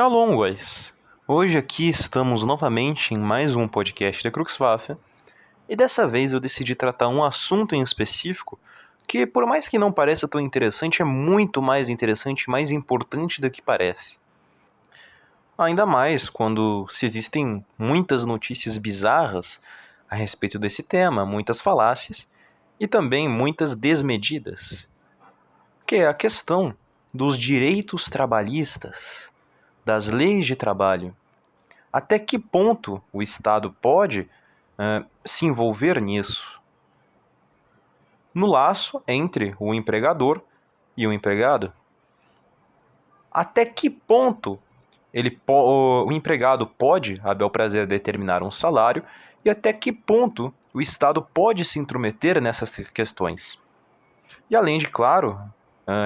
Shalom, guys! Hoje aqui estamos novamente em mais um podcast da Cruxwaffe e dessa vez eu decidi tratar um assunto em específico que, por mais que não pareça tão interessante, é muito mais interessante mais importante do que parece. Ainda mais quando se existem muitas notícias bizarras a respeito desse tema, muitas falácias e também muitas desmedidas, que é a questão dos direitos trabalhistas das leis de trabalho. Até que ponto o Estado pode uh, se envolver nisso? No laço entre o empregador e o empregado. Até que ponto ele o empregado pode, a bel prazer, determinar um salário e até que ponto o Estado pode se intrometer nessas questões. E além de, claro,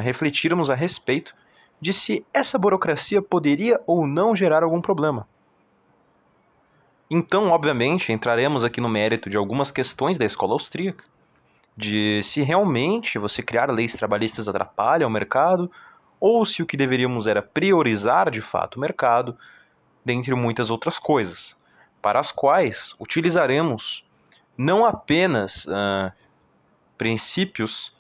refletirmos a respeito de se essa burocracia poderia ou não gerar algum problema. Então, obviamente, entraremos aqui no mérito de algumas questões da escola austríaca, de se realmente você criar leis trabalhistas atrapalha o mercado, ou se o que deveríamos era priorizar de fato o mercado, dentre muitas outras coisas, para as quais utilizaremos não apenas uh, princípios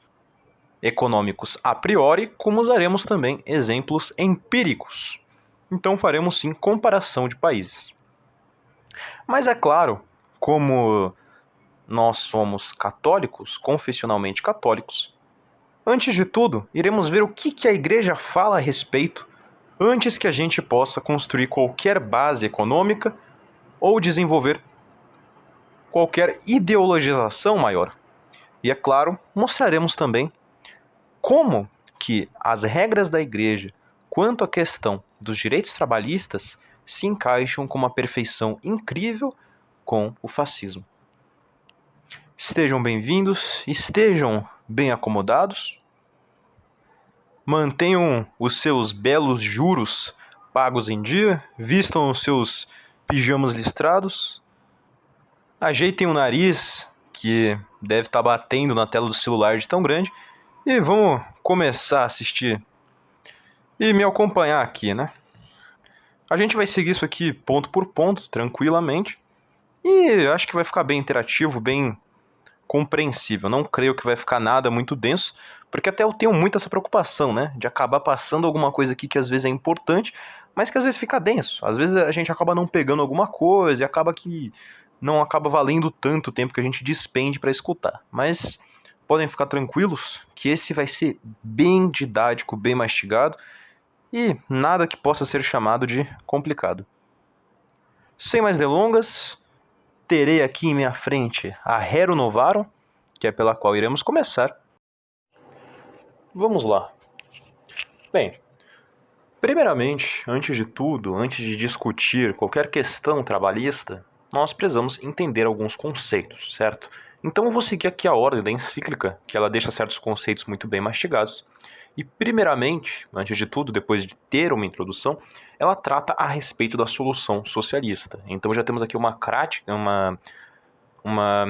econômicos a priori, como usaremos também exemplos empíricos. Então faremos sim comparação de países. Mas é claro, como nós somos católicos, confessionalmente católicos, antes de tudo, iremos ver o que, que a igreja fala a respeito antes que a gente possa construir qualquer base econômica ou desenvolver qualquer ideologização maior. E é claro, mostraremos também como que as regras da igreja quanto à questão dos direitos trabalhistas se encaixam com uma perfeição incrível com o fascismo. Estejam bem-vindos, estejam bem acomodados, mantenham os seus belos juros pagos em dia, vistam os seus pijamas listrados, ajeitem o nariz, que deve estar batendo na tela do celular de tão grande, e vamos começar a assistir e me acompanhar aqui, né? A gente vai seguir isso aqui ponto por ponto, tranquilamente. E acho que vai ficar bem interativo, bem compreensível. Não creio que vai ficar nada muito denso, porque até eu tenho muito essa preocupação, né? De acabar passando alguma coisa aqui que às vezes é importante, mas que às vezes fica denso. Às vezes a gente acaba não pegando alguma coisa e acaba que não acaba valendo tanto o tempo que a gente despende para escutar. Mas podem ficar tranquilos que esse vai ser bem didático, bem mastigado e nada que possa ser chamado de complicado. Sem mais delongas, terei aqui em minha frente a Hero Novarum, que é pela qual iremos começar. Vamos lá. Bem, primeiramente, antes de tudo, antes de discutir qualquer questão trabalhista, nós precisamos entender alguns conceitos, certo? Então eu vou seguir aqui a ordem da encíclica, que ela deixa certos conceitos muito bem mastigados. E primeiramente, antes de tudo, depois de ter uma introdução, ela trata a respeito da solução socialista. Então já temos aqui uma crática, uma, uma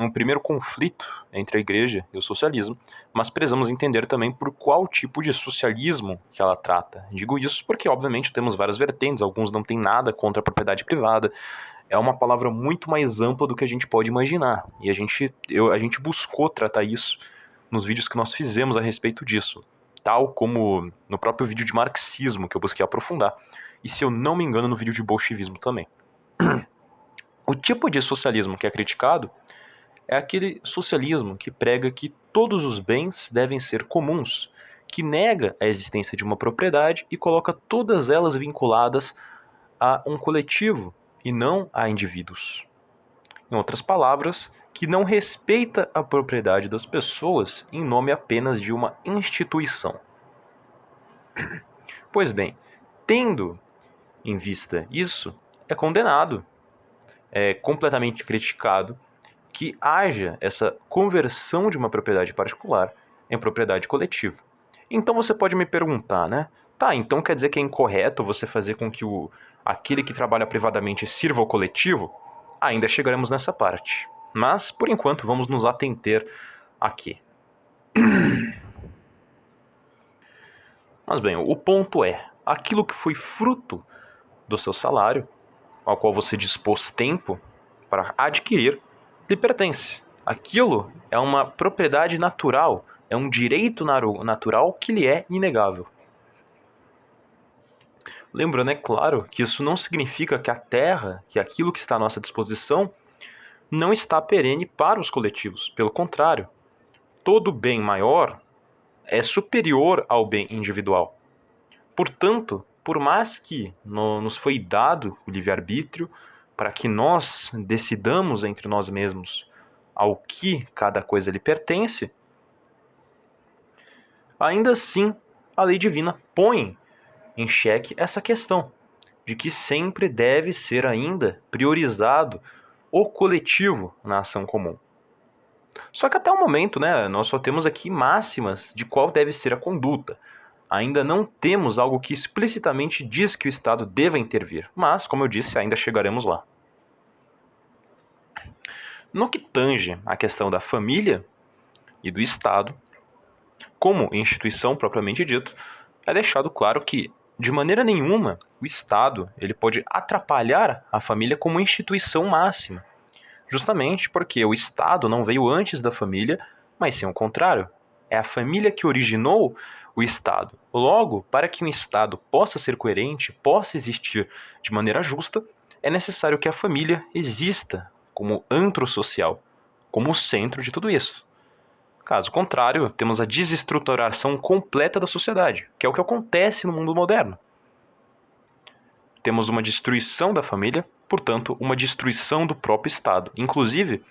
um primeiro conflito entre a igreja e o socialismo, mas precisamos entender também por qual tipo de socialismo que ela trata. Digo isso porque, obviamente, temos várias vertentes, alguns não têm nada contra a propriedade privada, é uma palavra muito mais ampla do que a gente pode imaginar. E a gente, eu, a gente buscou tratar isso nos vídeos que nós fizemos a respeito disso. Tal como no próprio vídeo de marxismo que eu busquei aprofundar. E se eu não me engano, no vídeo de bolchevismo também. O tipo de socialismo que é criticado é aquele socialismo que prega que todos os bens devem ser comuns, que nega a existência de uma propriedade e coloca todas elas vinculadas a um coletivo e não a indivíduos. Em outras palavras, que não respeita a propriedade das pessoas em nome apenas de uma instituição. Pois bem, tendo em vista isso, é condenado, é completamente criticado que haja essa conversão de uma propriedade particular em propriedade coletiva. Então você pode me perguntar, né? Tá, então quer dizer que é incorreto você fazer com que o, aquele que trabalha privadamente sirva ao coletivo? Ainda chegaremos nessa parte. Mas, por enquanto, vamos nos atentar aqui. Mas bem, o ponto é: aquilo que foi fruto do seu salário, ao qual você dispôs tempo para adquirir, lhe pertence. Aquilo é uma propriedade natural, é um direito natural que lhe é inegável. Lembrando, é claro, que isso não significa que a terra, que aquilo que está à nossa disposição, não está perene para os coletivos. Pelo contrário, todo bem maior é superior ao bem individual. Portanto, por mais que no, nos foi dado o livre-arbítrio para que nós decidamos entre nós mesmos ao que cada coisa lhe pertence, ainda assim a lei divina põe em xeque essa questão de que sempre deve ser ainda priorizado o coletivo na ação comum. Só que até o momento, né, nós só temos aqui máximas de qual deve ser a conduta. Ainda não temos algo que explicitamente diz que o Estado deva intervir, mas, como eu disse, ainda chegaremos lá. No que tange à questão da família e do Estado, como instituição propriamente dito, é deixado claro que de maneira nenhuma, o Estado ele pode atrapalhar a família como instituição máxima. Justamente porque o Estado não veio antes da família, mas sim o contrário. É a família que originou o Estado. Logo, para que um Estado possa ser coerente, possa existir de maneira justa, é necessário que a família exista como antro social, como centro de tudo isso. Caso contrário, temos a desestruturação completa da sociedade, que é o que acontece no mundo moderno. Temos uma destruição da família, portanto, uma destruição do próprio Estado. Inclusive,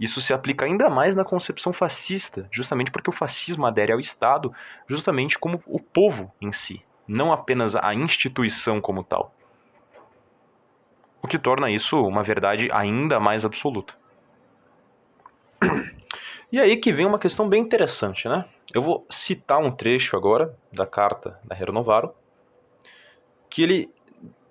isso se aplica ainda mais na concepção fascista, justamente porque o fascismo adere ao Estado justamente como o povo em si, não apenas a instituição como tal. O que torna isso uma verdade ainda mais absoluta. E aí que vem uma questão bem interessante, né? Eu vou citar um trecho agora da carta da Renovaro, que ele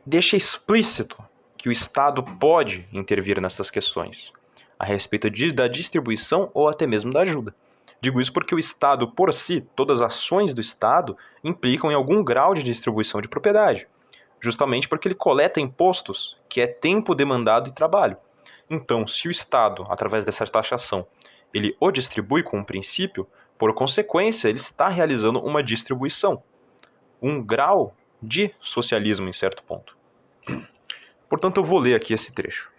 deixa explícito que o Estado pode intervir nessas questões, a respeito de, da distribuição ou até mesmo da ajuda. Digo isso porque o Estado, por si, todas as ações do Estado implicam em algum grau de distribuição de propriedade, justamente porque ele coleta impostos, que é tempo demandado e trabalho. Então, se o Estado, através dessa taxação, ele o distribui com um princípio, por consequência, ele está realizando uma distribuição, um grau de socialismo em certo ponto. Portanto, eu vou ler aqui esse trecho.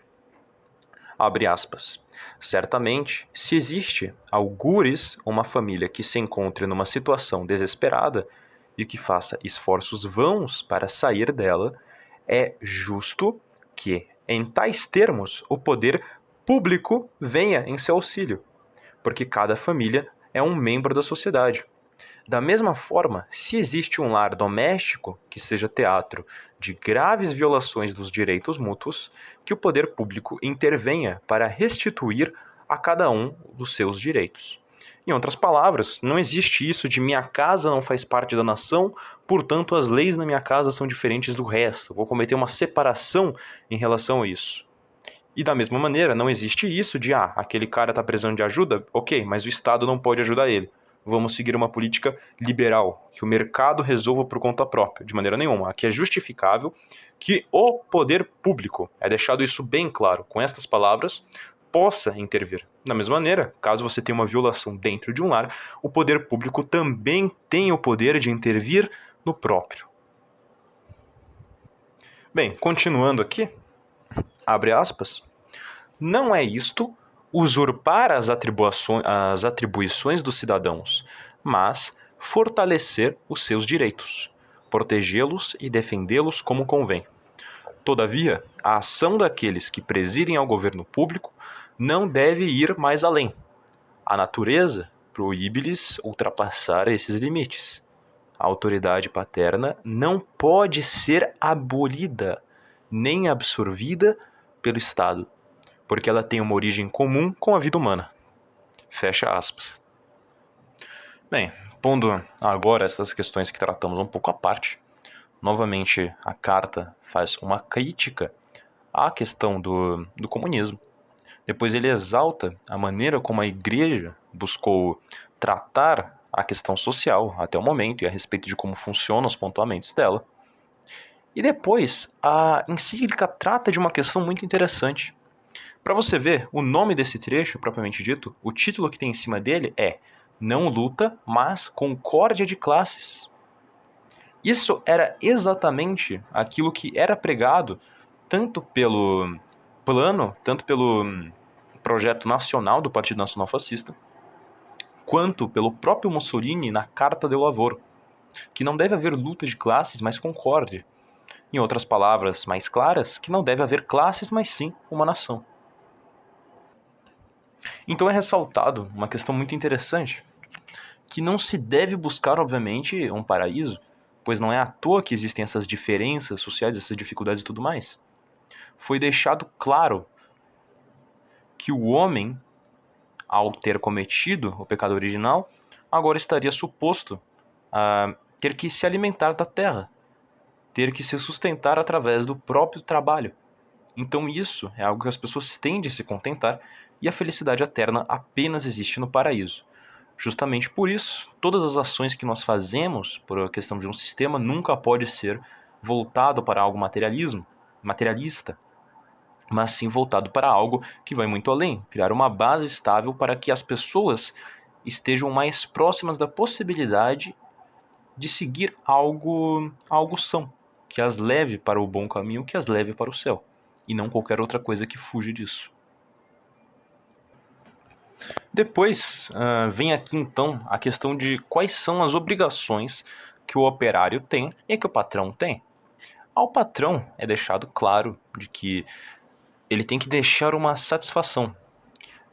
Abre aspas. Certamente, se existe algures uma família que se encontre numa situação desesperada e que faça esforços vãos para sair dela, é justo que, em tais termos, o poder público venha em seu auxílio porque cada família é um membro da sociedade. Da mesma forma, se existe um lar doméstico que seja teatro de graves violações dos direitos mútuos, que o poder público intervenha para restituir a cada um dos seus direitos. Em outras palavras, não existe isso de minha casa não faz parte da nação, portanto as leis na minha casa são diferentes do resto. Vou cometer uma separação em relação a isso. E da mesma maneira, não existe isso de, ah, aquele cara está precisando de ajuda, ok, mas o Estado não pode ajudar ele. Vamos seguir uma política liberal, que o mercado resolva por conta própria, de maneira nenhuma. Aqui é justificável que o poder público, é deixado isso bem claro com estas palavras, possa intervir. Da mesma maneira, caso você tenha uma violação dentro de um lar, o poder público também tem o poder de intervir no próprio. Bem, continuando aqui, abre aspas, não é isto usurpar as as atribuições dos cidadãos, mas fortalecer os seus direitos, protegê-los e defendê-los como convém. Todavia, a ação daqueles que presidem ao governo público não deve ir mais além. A natureza proíbe-lhes ultrapassar esses limites. A autoridade paterna não pode ser abolida, nem absorvida pelo Estado, porque ela tem uma origem comum com a vida humana. Fecha aspas. Bem, pondo agora essas questões que tratamos um pouco à parte, novamente a carta faz uma crítica à questão do, do comunismo. Depois ele exalta a maneira como a igreja buscou tratar a questão social até o momento e a respeito de como funcionam os pontuamentos dela. E depois, a encíclica trata de uma questão muito interessante. Para você ver, o nome desse trecho, propriamente dito, o título que tem em cima dele é Não luta, mas concórdia de classes. Isso era exatamente aquilo que era pregado tanto pelo plano, tanto pelo projeto nacional do Partido Nacional Fascista, quanto pelo próprio Mussolini na Carta del Lavoro, que não deve haver luta de classes, mas concórdia. Em outras palavras mais claras, que não deve haver classes, mas sim uma nação. Então é ressaltado uma questão muito interessante, que não se deve buscar, obviamente, um paraíso, pois não é à toa que existem essas diferenças sociais, essas dificuldades e tudo mais. Foi deixado claro que o homem, ao ter cometido o pecado original, agora estaria suposto a ter que se alimentar da terra, ter que se sustentar através do próprio trabalho. Então isso é algo que as pessoas tendem a se contentar e a felicidade eterna apenas existe no paraíso. Justamente por isso, todas as ações que nós fazemos por a questão de um sistema nunca pode ser voltado para algo materialismo, materialista, mas sim voltado para algo que vai muito além, criar uma base estável para que as pessoas estejam mais próximas da possibilidade de seguir algo, algo são, que as leve para o bom caminho, que as leve para o céu, e não qualquer outra coisa que fuja disso. Depois uh, vem aqui então a questão de quais são as obrigações que o operário tem e que o patrão tem. Ao patrão é deixado claro de que ele tem que deixar uma satisfação.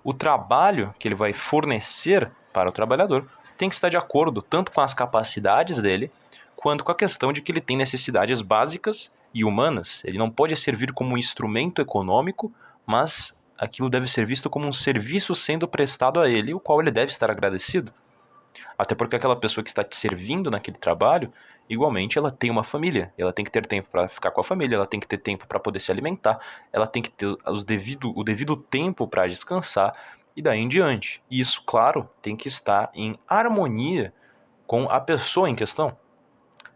O trabalho que ele vai fornecer para o trabalhador tem que estar de acordo tanto com as capacidades dele, quanto com a questão de que ele tem necessidades básicas e humanas. Ele não pode servir como um instrumento econômico, mas aquilo deve ser visto como um serviço sendo prestado a ele, o qual ele deve estar agradecido. Até porque aquela pessoa que está te servindo naquele trabalho, igualmente ela tem uma família, ela tem que ter tempo para ficar com a família, ela tem que ter tempo para poder se alimentar, ela tem que ter os devido, o devido tempo para descansar e daí em diante. E isso, claro, tem que estar em harmonia com a pessoa em questão.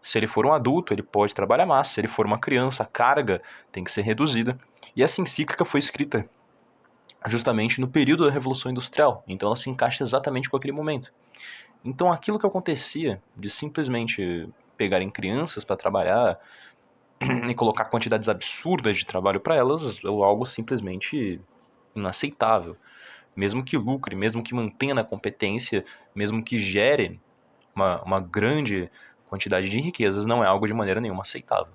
Se ele for um adulto, ele pode trabalhar mais. Se ele for uma criança, a carga tem que ser reduzida. E essa encíclica foi escrita justamente no período da Revolução Industrial, então ela se encaixa exatamente com aquele momento. Então aquilo que acontecia de simplesmente pegarem crianças para trabalhar e colocar quantidades absurdas de trabalho para elas é algo simplesmente inaceitável. Mesmo que lucre, mesmo que mantenha na competência, mesmo que gere uma, uma grande quantidade de riquezas, não é algo de maneira nenhuma aceitável.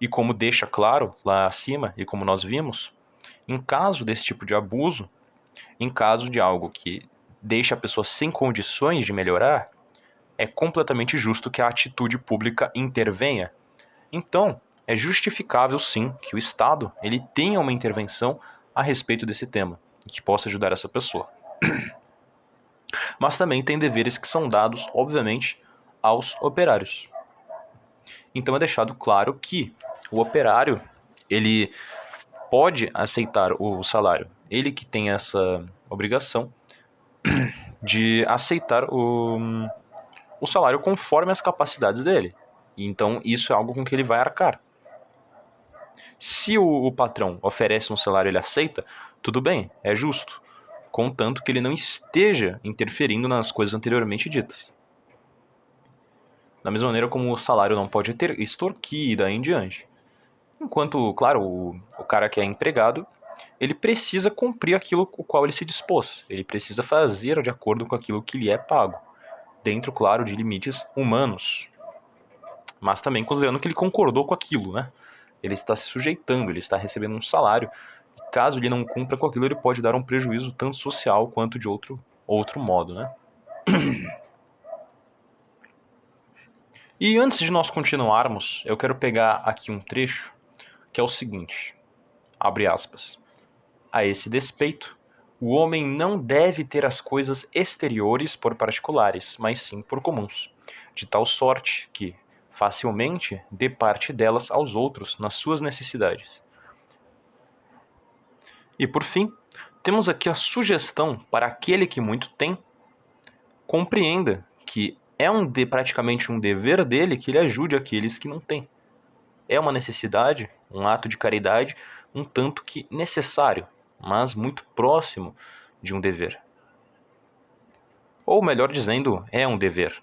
E como deixa claro lá acima, e como nós vimos, em caso desse tipo de abuso, em caso de algo que deixa a pessoa sem condições de melhorar, é completamente justo que a atitude pública intervenha. Então, é justificável sim que o Estado ele tenha uma intervenção a respeito desse tema que possa ajudar essa pessoa. Mas também tem deveres que são dados, obviamente, aos operários. Então é deixado claro que o operário ele pode aceitar o salário. Ele que tem essa obrigação de aceitar o, o salário conforme as capacidades dele. Então isso é algo com que ele vai arcar. Se o, o patrão oferece um salário e ele aceita, tudo bem, é justo, contanto que ele não esteja interferindo nas coisas anteriormente ditas. Da mesma maneira como o salário não pode ter extorquir e daí em diante. Enquanto, claro, o, o cara que é empregado, ele precisa cumprir aquilo com o qual ele se dispôs. Ele precisa fazer de acordo com aquilo que lhe é pago. Dentro, claro, de limites humanos. Mas também considerando que ele concordou com aquilo, né? Ele está se sujeitando, ele está recebendo um salário. E caso ele não cumpra com aquilo, ele pode dar um prejuízo tanto social quanto de outro, outro modo, né? E antes de nós continuarmos, eu quero pegar aqui um trecho que é o seguinte: abre aspas. A esse despeito, o homem não deve ter as coisas exteriores por particulares, mas sim por comuns, de tal sorte que, facilmente, dê parte delas aos outros nas suas necessidades. E por fim, temos aqui a sugestão para aquele que muito tem, compreenda que é um de, praticamente um dever dele que ele ajude aqueles que não têm. é uma necessidade, um ato de caridade, um tanto que necessário, mas muito próximo de um dever. Ou melhor dizendo, é um dever.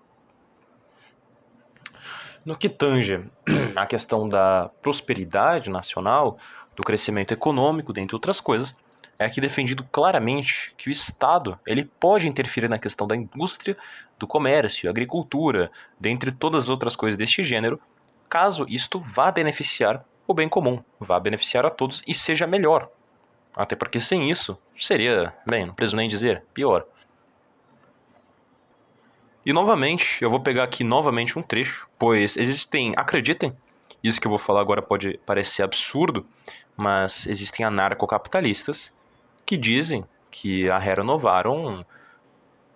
No que tange a questão da prosperidade nacional, do crescimento econômico, dentre outras coisas, é aqui defendido claramente que o Estado ele pode interferir na questão da indústria, do comércio, agricultura, dentre todas as outras coisas deste gênero, caso isto vá beneficiar o bem comum, vá beneficiar a todos e seja melhor. Até porque sem isso seria, bem, não preciso nem dizer, pior. E novamente, eu vou pegar aqui novamente um trecho, pois existem, acreditem, isso que eu vou falar agora pode parecer absurdo, mas existem anarcocapitalistas que dizem que a Hera Novarum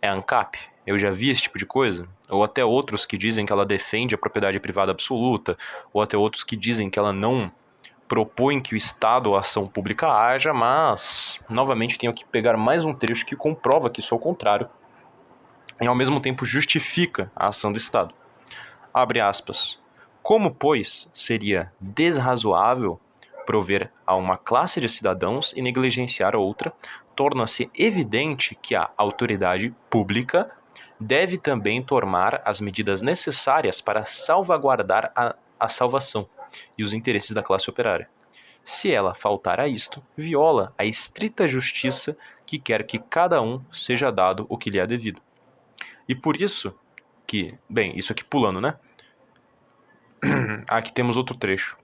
é ANCAP. Eu já vi esse tipo de coisa. Ou até outros que dizem que ela defende a propriedade privada absoluta, ou até outros que dizem que ela não propõe que o Estado ou a ação pública haja, mas novamente tenho que pegar mais um trecho que comprova que isso é o contrário e ao mesmo tempo justifica a ação do Estado. Abre aspas. Como, pois, seria desrazoável prover a uma classe de cidadãos e negligenciar outra, torna-se evidente que a autoridade pública deve também tomar as medidas necessárias para salvaguardar a, a salvação e os interesses da classe operária. Se ela faltar a isto, viola a estrita justiça que quer que cada um seja dado o que lhe é devido. E por isso que, bem, isso aqui pulando, né? Aqui temos outro trecho.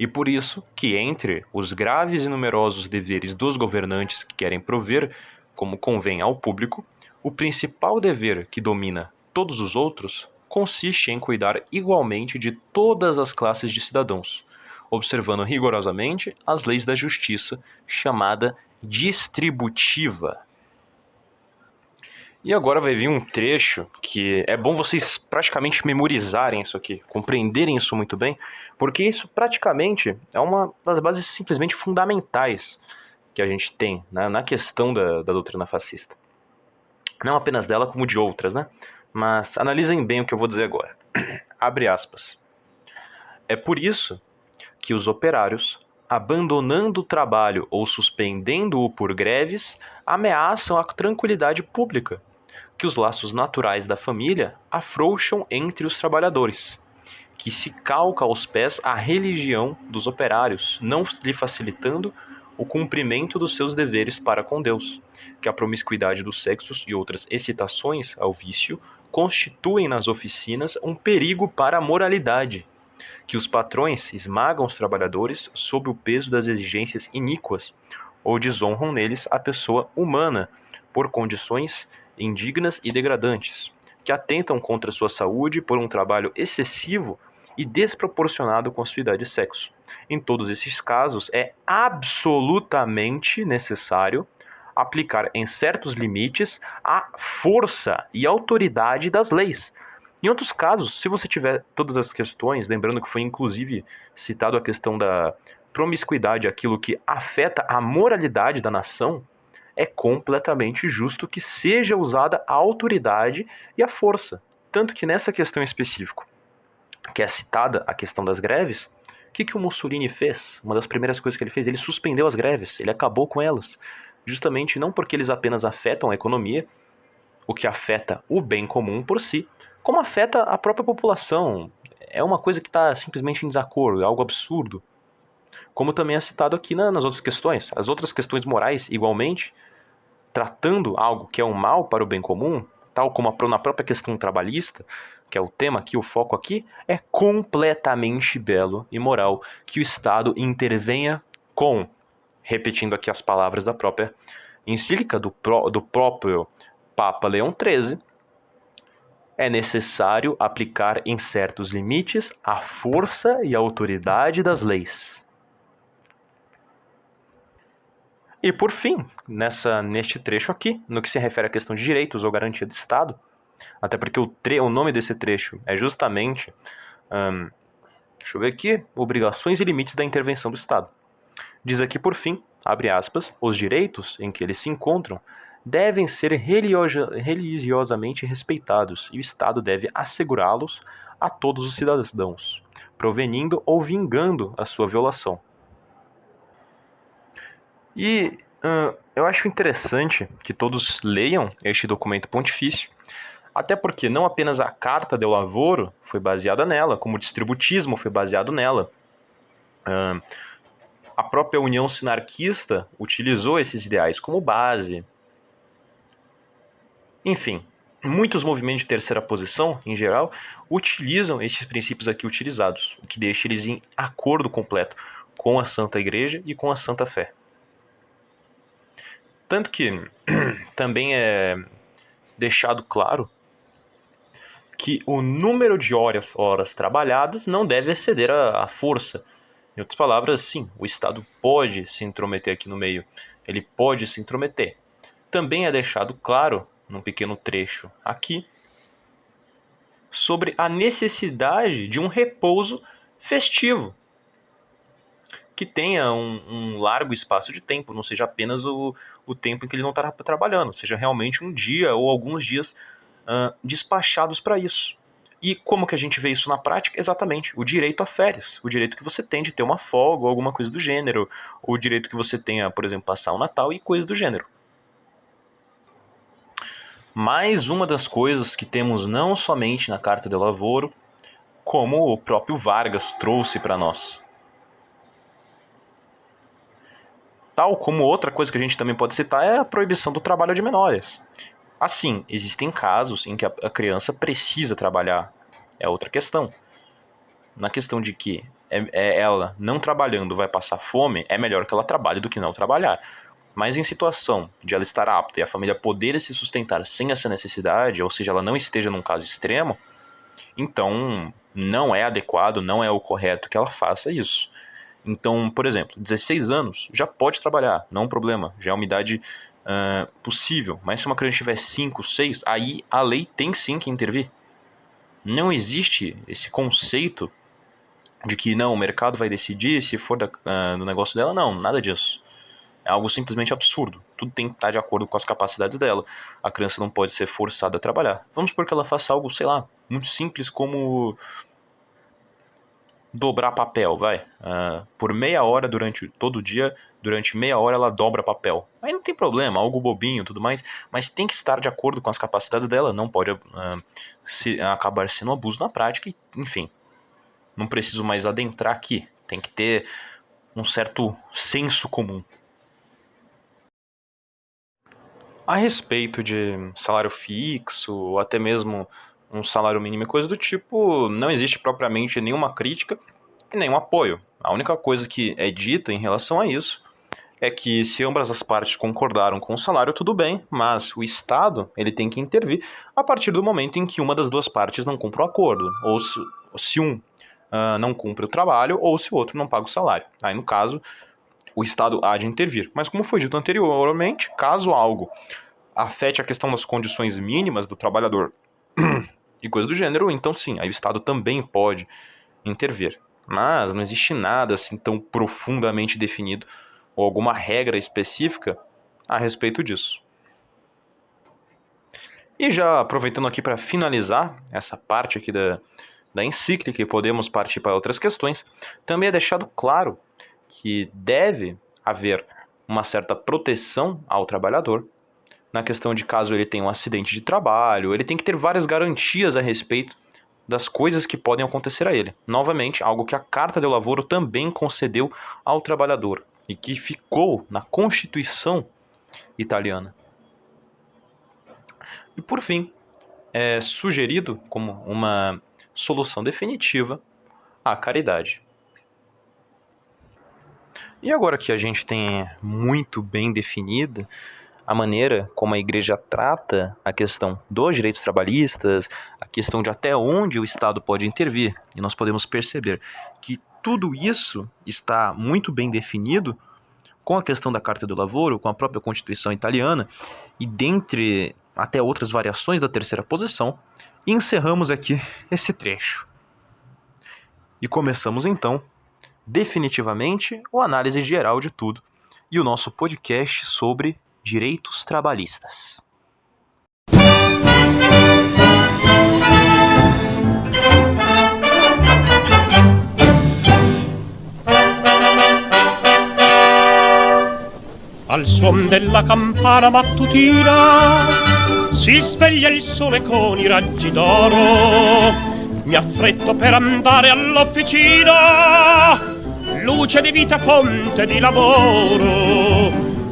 E por isso que, entre os graves e numerosos deveres dos governantes que querem prover, como convém ao público, o principal dever que domina todos os outros consiste em cuidar igualmente de todas as classes de cidadãos, observando rigorosamente as leis da justiça, chamada distributiva. E agora vai vir um trecho que é bom vocês praticamente memorizarem isso aqui, compreenderem isso muito bem, porque isso praticamente é uma das bases simplesmente fundamentais que a gente tem né, na questão da, da doutrina fascista. Não apenas dela, como de outras, né? Mas analisem bem o que eu vou dizer agora. Abre aspas. É por isso que os operários, abandonando o trabalho ou suspendendo-o por greves, ameaçam a tranquilidade pública, que os laços naturais da família afrouxam entre os trabalhadores, que se calca aos pés a religião dos operários, não lhe facilitando o cumprimento dos seus deveres para com Deus, que a promiscuidade dos sexos e outras excitações ao vício constituem nas oficinas um perigo para a moralidade, que os patrões esmagam os trabalhadores sob o peso das exigências iníquas ou desonram neles a pessoa humana por condições indignas e degradantes, que atentam contra sua saúde por um trabalho excessivo e desproporcionado com sua idade e sexo. Em todos esses casos, é absolutamente necessário aplicar em certos limites a força e autoridade das leis. Em outros casos, se você tiver todas as questões, lembrando que foi inclusive citado a questão da promiscuidade, aquilo que afeta a moralidade da nação, é completamente justo que seja usada a autoridade e a força. Tanto que nessa questão específica, que é citada a questão das greves, o que, que o Mussolini fez? Uma das primeiras coisas que ele fez, ele suspendeu as greves, ele acabou com elas. Justamente não porque eles apenas afetam a economia, o que afeta o bem comum por si, como afeta a própria população. É uma coisa que está simplesmente em desacordo, é algo absurdo. Como também é citado aqui na, nas outras questões. As outras questões morais, igualmente, tratando algo que é um mal para o bem comum, tal como na própria questão trabalhista, que é o tema aqui, o foco aqui, é completamente belo e moral que o Estado intervenha com, repetindo aqui as palavras da própria encíclica do, do próprio Papa Leão XIII, é necessário aplicar em certos limites a força e a autoridade das leis E por fim, nessa, neste trecho aqui, no que se refere à questão de direitos ou garantia do Estado, até porque o, tre o nome desse trecho é justamente, deixa eu ver aqui, obrigações e limites da intervenção do Estado. Diz aqui por fim, abre aspas, os direitos em que eles se encontram devem ser religiosamente respeitados e o Estado deve assegurá-los a todos os cidadãos, provenindo ou vingando a sua violação. E uh, eu acho interessante que todos leiam este documento pontifício, até porque não apenas a Carta del Lavoro foi baseada nela, como o distributismo foi baseado nela. Uh, a própria União Sinarquista utilizou esses ideais como base. Enfim, muitos movimentos de terceira posição, em geral, utilizam esses princípios aqui utilizados, o que deixa eles em acordo completo com a Santa Igreja e com a Santa Fé. Tanto que também é deixado claro que o número de horas, horas trabalhadas não deve exceder a, a força. Em outras palavras, sim, o Estado pode se intrometer aqui no meio, ele pode se intrometer. Também é deixado claro, num pequeno trecho aqui, sobre a necessidade de um repouso festivo que tenha um, um, largo espaço de tempo, não seja apenas o, o tempo em que ele não está trabalhando, seja realmente um dia ou alguns dias uh, despachados para isso. E como que a gente vê isso na prática? Exatamente, o direito a férias, o direito que você tem de ter uma folga ou alguma coisa do gênero, ou o direito que você tenha, por exemplo, passar o Natal e coisas do gênero. Mais uma das coisas que temos não somente na Carta de Lavoro, como o próprio Vargas trouxe para nós. Tal como outra coisa que a gente também pode citar é a proibição do trabalho de menores. Assim, existem casos em que a criança precisa trabalhar, é outra questão. Na questão de que é, é ela não trabalhando vai passar fome, é melhor que ela trabalhe do que não trabalhar. Mas em situação de ela estar apta e a família poder se sustentar sem essa necessidade, ou seja, ela não esteja num caso extremo, então não é adequado, não é o correto que ela faça isso. Então, por exemplo, 16 anos já pode trabalhar, não é um problema, já é uma idade uh, possível. Mas se uma criança tiver 5, 6, aí a lei tem sim que intervir. Não existe esse conceito de que não, o mercado vai decidir se for da, uh, do negócio dela. Não, nada disso. É algo simplesmente absurdo. Tudo tem que estar de acordo com as capacidades dela. A criança não pode ser forçada a trabalhar. Vamos supor que ela faça algo, sei lá, muito simples como dobrar papel, vai. Uh, por meia hora durante todo dia, durante meia hora ela dobra papel. Aí não tem problema, algo bobinho tudo mais, mas tem que estar de acordo com as capacidades dela, não pode uh, se, acabar sendo um abuso na prática, enfim. Não preciso mais adentrar aqui, tem que ter um certo senso comum. A respeito de salário fixo, ou até mesmo um salário mínimo e coisa do tipo, não existe propriamente nenhuma crítica e nenhum apoio. A única coisa que é dita em relação a isso é que se ambas as partes concordaram com o salário, tudo bem, mas o Estado ele tem que intervir a partir do momento em que uma das duas partes não cumpre o acordo, ou se, se um uh, não cumpre o trabalho, ou se o outro não paga o salário. Aí, no caso, o Estado há de intervir. Mas como foi dito anteriormente, caso algo afete a questão das condições mínimas do trabalhador e coisas do gênero, então sim, aí o Estado também pode intervir. Mas não existe nada assim tão profundamente definido ou alguma regra específica a respeito disso. E já aproveitando aqui para finalizar essa parte aqui da, da encíclica e podemos partir para outras questões, também é deixado claro que deve haver uma certa proteção ao trabalhador na questão de caso ele tenha um acidente de trabalho, ele tem que ter várias garantias a respeito das coisas que podem acontecer a ele. Novamente, algo que a Carta de Lavoro também concedeu ao trabalhador e que ficou na Constituição italiana. E por fim, é sugerido como uma solução definitiva a caridade. E agora que a gente tem muito bem definida a maneira como a igreja trata a questão dos direitos trabalhistas, a questão de até onde o Estado pode intervir. E nós podemos perceber que tudo isso está muito bem definido com a questão da Carta do Lavoro, com a própria Constituição italiana e dentre até outras variações da terceira posição. Encerramos aqui esse trecho. E começamos então, definitivamente, a análise geral de tudo e o nosso podcast sobre direitos trabalhistas Al suon della campana mattutina si sveglia il sole con i raggi d'oro. Mi affretto per andare all'officina, luce di vita, fonte di lavoro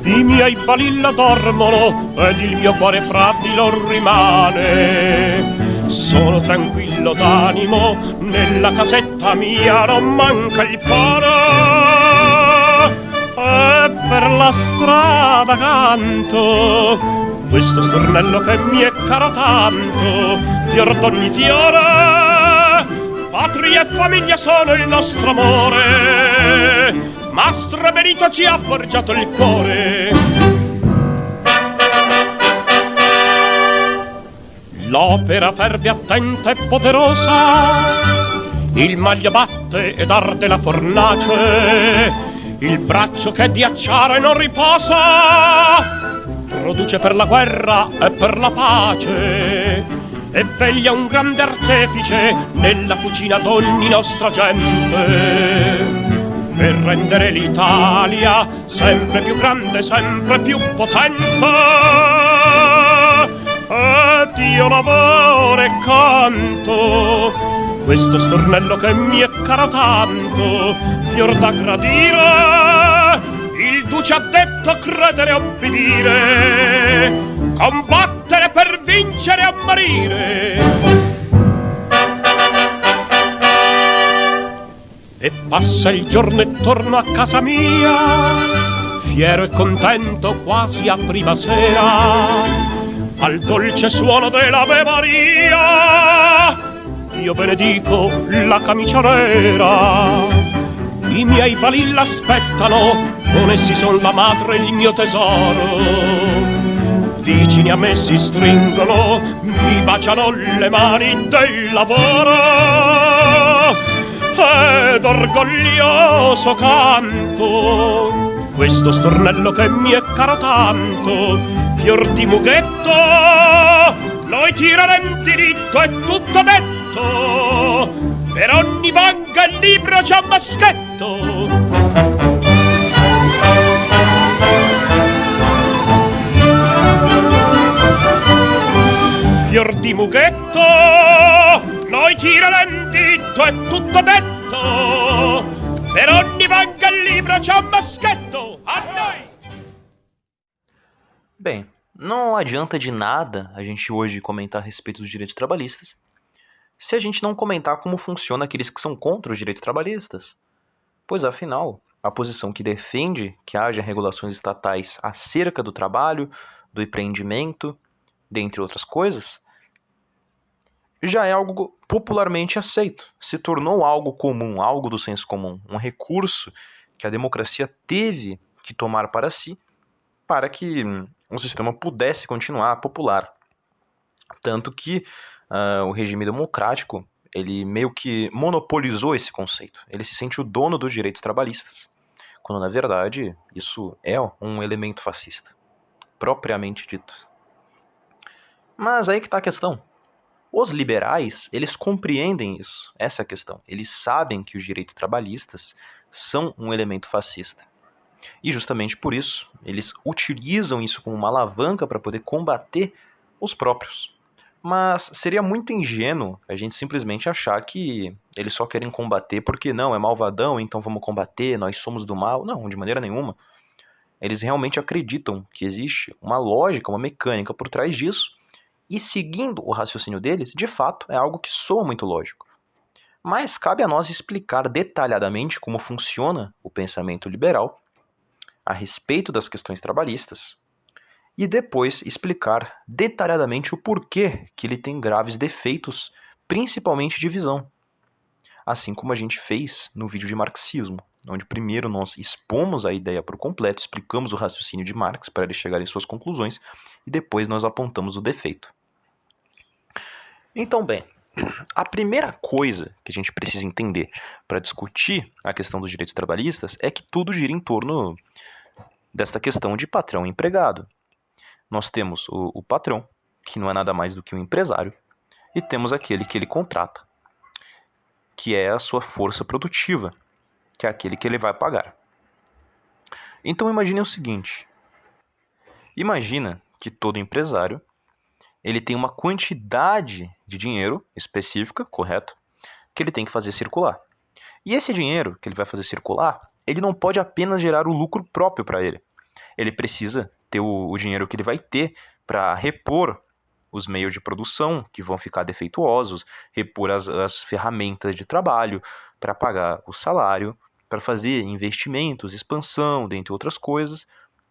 i miei balilla dormono ed il mio cuore fra di loro rimane. Sono tranquillo d'animo nella casetta mia non manca il pane e per la strada canto questo stornello che mi è caro tanto fior d'ogni fiore. Patria e famiglia sono il nostro amore mastro Benito ci ha forgiato il cuore. L'opera ferve attenta e poderosa. Il maglio batte ed arde la fornace. Il braccio che di acciare non riposa. Produce per la guerra e per la pace. E veglia un grande artefice nella cucina d'ogni nostra gente per rendere l'Italia sempre più grande, sempre più potente ed io lavoro e canto questo stornello che mi è caro tanto, fior da gradire, il duce ha detto credere e obbedire, combattere per vincere e morire. E passa il giorno e torno a casa mia, fiero e contento quasi a prima sera, al dolce suono dell'Ave Maria io benedico la camicia nera. I miei balilla aspettano, con essi son la madre e il mio tesoro. Vicini a me si stringono, mi baciano le mani del lavoro. Ed orgoglioso canto questo stornello che mi è caro tanto, fior di mughetto, noi tirare diritto è tutto detto per ogni vanga il libro c'è un maschetto fior di mughetto noi tira l'enditto è tutto detto. Per ogni vanga il libro c'è un a noi. Bem, não adianta de nada a gente hoje comentar a respeito dos direitos trabalhistas se a gente não comentar como funciona aqueles que são contra os direitos trabalhistas. Pois afinal, a posição que defende que haja regulações estatais acerca do trabalho, do empreendimento, dentre outras coisas, já é algo popularmente aceito, se tornou algo comum, algo do senso comum, um recurso que a democracia teve que tomar para si para que o sistema pudesse continuar popular. Tanto que uh, o regime democrático ele meio que monopolizou esse conceito. Ele se sente o dono dos direitos trabalhistas, quando na verdade isso é um elemento fascista, propriamente dito. Mas aí que está a questão. Os liberais, eles compreendem isso, essa é a questão. Eles sabem que os direitos trabalhistas são um elemento fascista. E justamente por isso, eles utilizam isso como uma alavanca para poder combater os próprios. Mas seria muito ingênuo a gente simplesmente achar que eles só querem combater porque não, é malvadão, então vamos combater, nós somos do mal. Não, de maneira nenhuma. Eles realmente acreditam que existe uma lógica, uma mecânica por trás disso, e seguindo o raciocínio deles, de fato, é algo que soa muito lógico. Mas cabe a nós explicar detalhadamente como funciona o pensamento liberal a respeito das questões trabalhistas, e depois explicar detalhadamente o porquê que ele tem graves defeitos, principalmente de visão. Assim como a gente fez no vídeo de marxismo, onde primeiro nós expomos a ideia por completo, explicamos o raciocínio de Marx para ele chegar em suas conclusões e depois nós apontamos o defeito. Então, bem, a primeira coisa que a gente precisa entender para discutir a questão dos direitos trabalhistas é que tudo gira em torno desta questão de patrão e empregado nós temos o, o patrão, que não é nada mais do que um empresário, e temos aquele que ele contrata, que é a sua força produtiva, que é aquele que ele vai pagar. Então imagine o seguinte: Imagina que todo empresário ele tem uma quantidade de dinheiro específica, correto? Que ele tem que fazer circular. E esse dinheiro que ele vai fazer circular, ele não pode apenas gerar o lucro próprio para ele. Ele precisa ter o, o dinheiro que ele vai ter para repor os meios de produção que vão ficar defeituosos, repor as, as ferramentas de trabalho, para pagar o salário, para fazer investimentos, expansão, dentre outras coisas,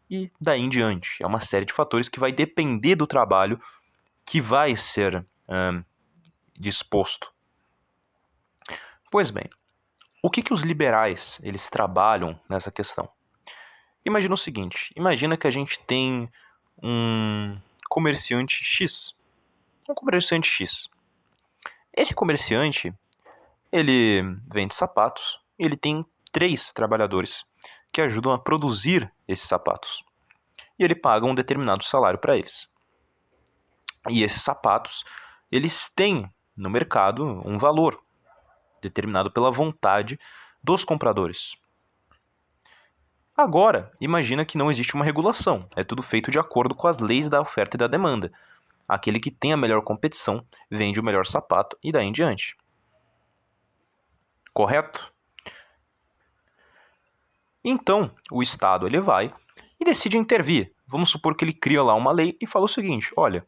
e daí em diante. É uma série de fatores que vai depender do trabalho que vai ser um, disposto. Pois bem, o que, que os liberais eles trabalham nessa questão? Imagina o seguinte: imagina que a gente tem um comerciante X, um comerciante X. Esse comerciante ele vende sapatos e ele tem três trabalhadores que ajudam a produzir esses sapatos. E ele paga um determinado salário para eles. E esses sapatos, eles têm no mercado um valor determinado pela vontade dos compradores. Agora, imagina que não existe uma regulação, é tudo feito de acordo com as leis da oferta e da demanda. Aquele que tem a melhor competição vende o melhor sapato e daí em diante. Correto? Então, o Estado ele vai e decide intervir. Vamos supor que ele cria lá uma lei e fala o seguinte: olha,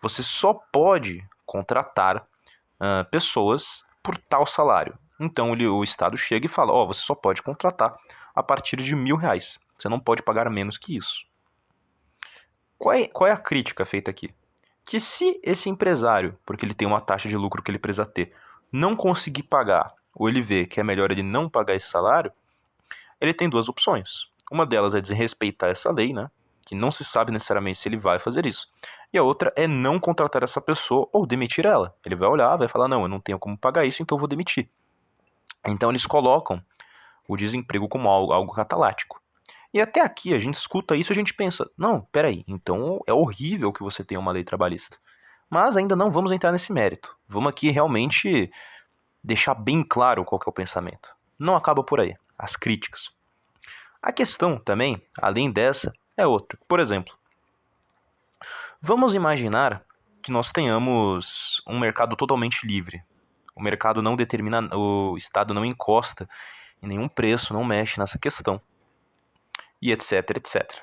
você só pode contratar uh, pessoas por tal salário. Então ele, o Estado chega e fala: ó, oh, você só pode contratar a partir de mil reais. Você não pode pagar menos que isso. Qual é, qual é a crítica feita aqui? Que se esse empresário, porque ele tem uma taxa de lucro que ele precisa ter, não conseguir pagar, ou ele vê que é melhor ele não pagar esse salário, ele tem duas opções. Uma delas é desrespeitar essa lei, né? Que não se sabe necessariamente se ele vai fazer isso. E a outra é não contratar essa pessoa ou demitir ela. Ele vai olhar, vai falar: não, eu não tenho como pagar isso, então vou demitir. Então eles colocam o desemprego como algo, algo catalático. E até aqui a gente escuta isso e a gente pensa: não, peraí, então é horrível que você tenha uma lei trabalhista. Mas ainda não vamos entrar nesse mérito. Vamos aqui realmente deixar bem claro qual é o pensamento. Não acaba por aí, as críticas. A questão também, além dessa, é outra. Por exemplo, Vamos imaginar que nós tenhamos um mercado totalmente livre. O mercado não determina, o Estado não encosta em nenhum preço, não mexe nessa questão. E etc, etc.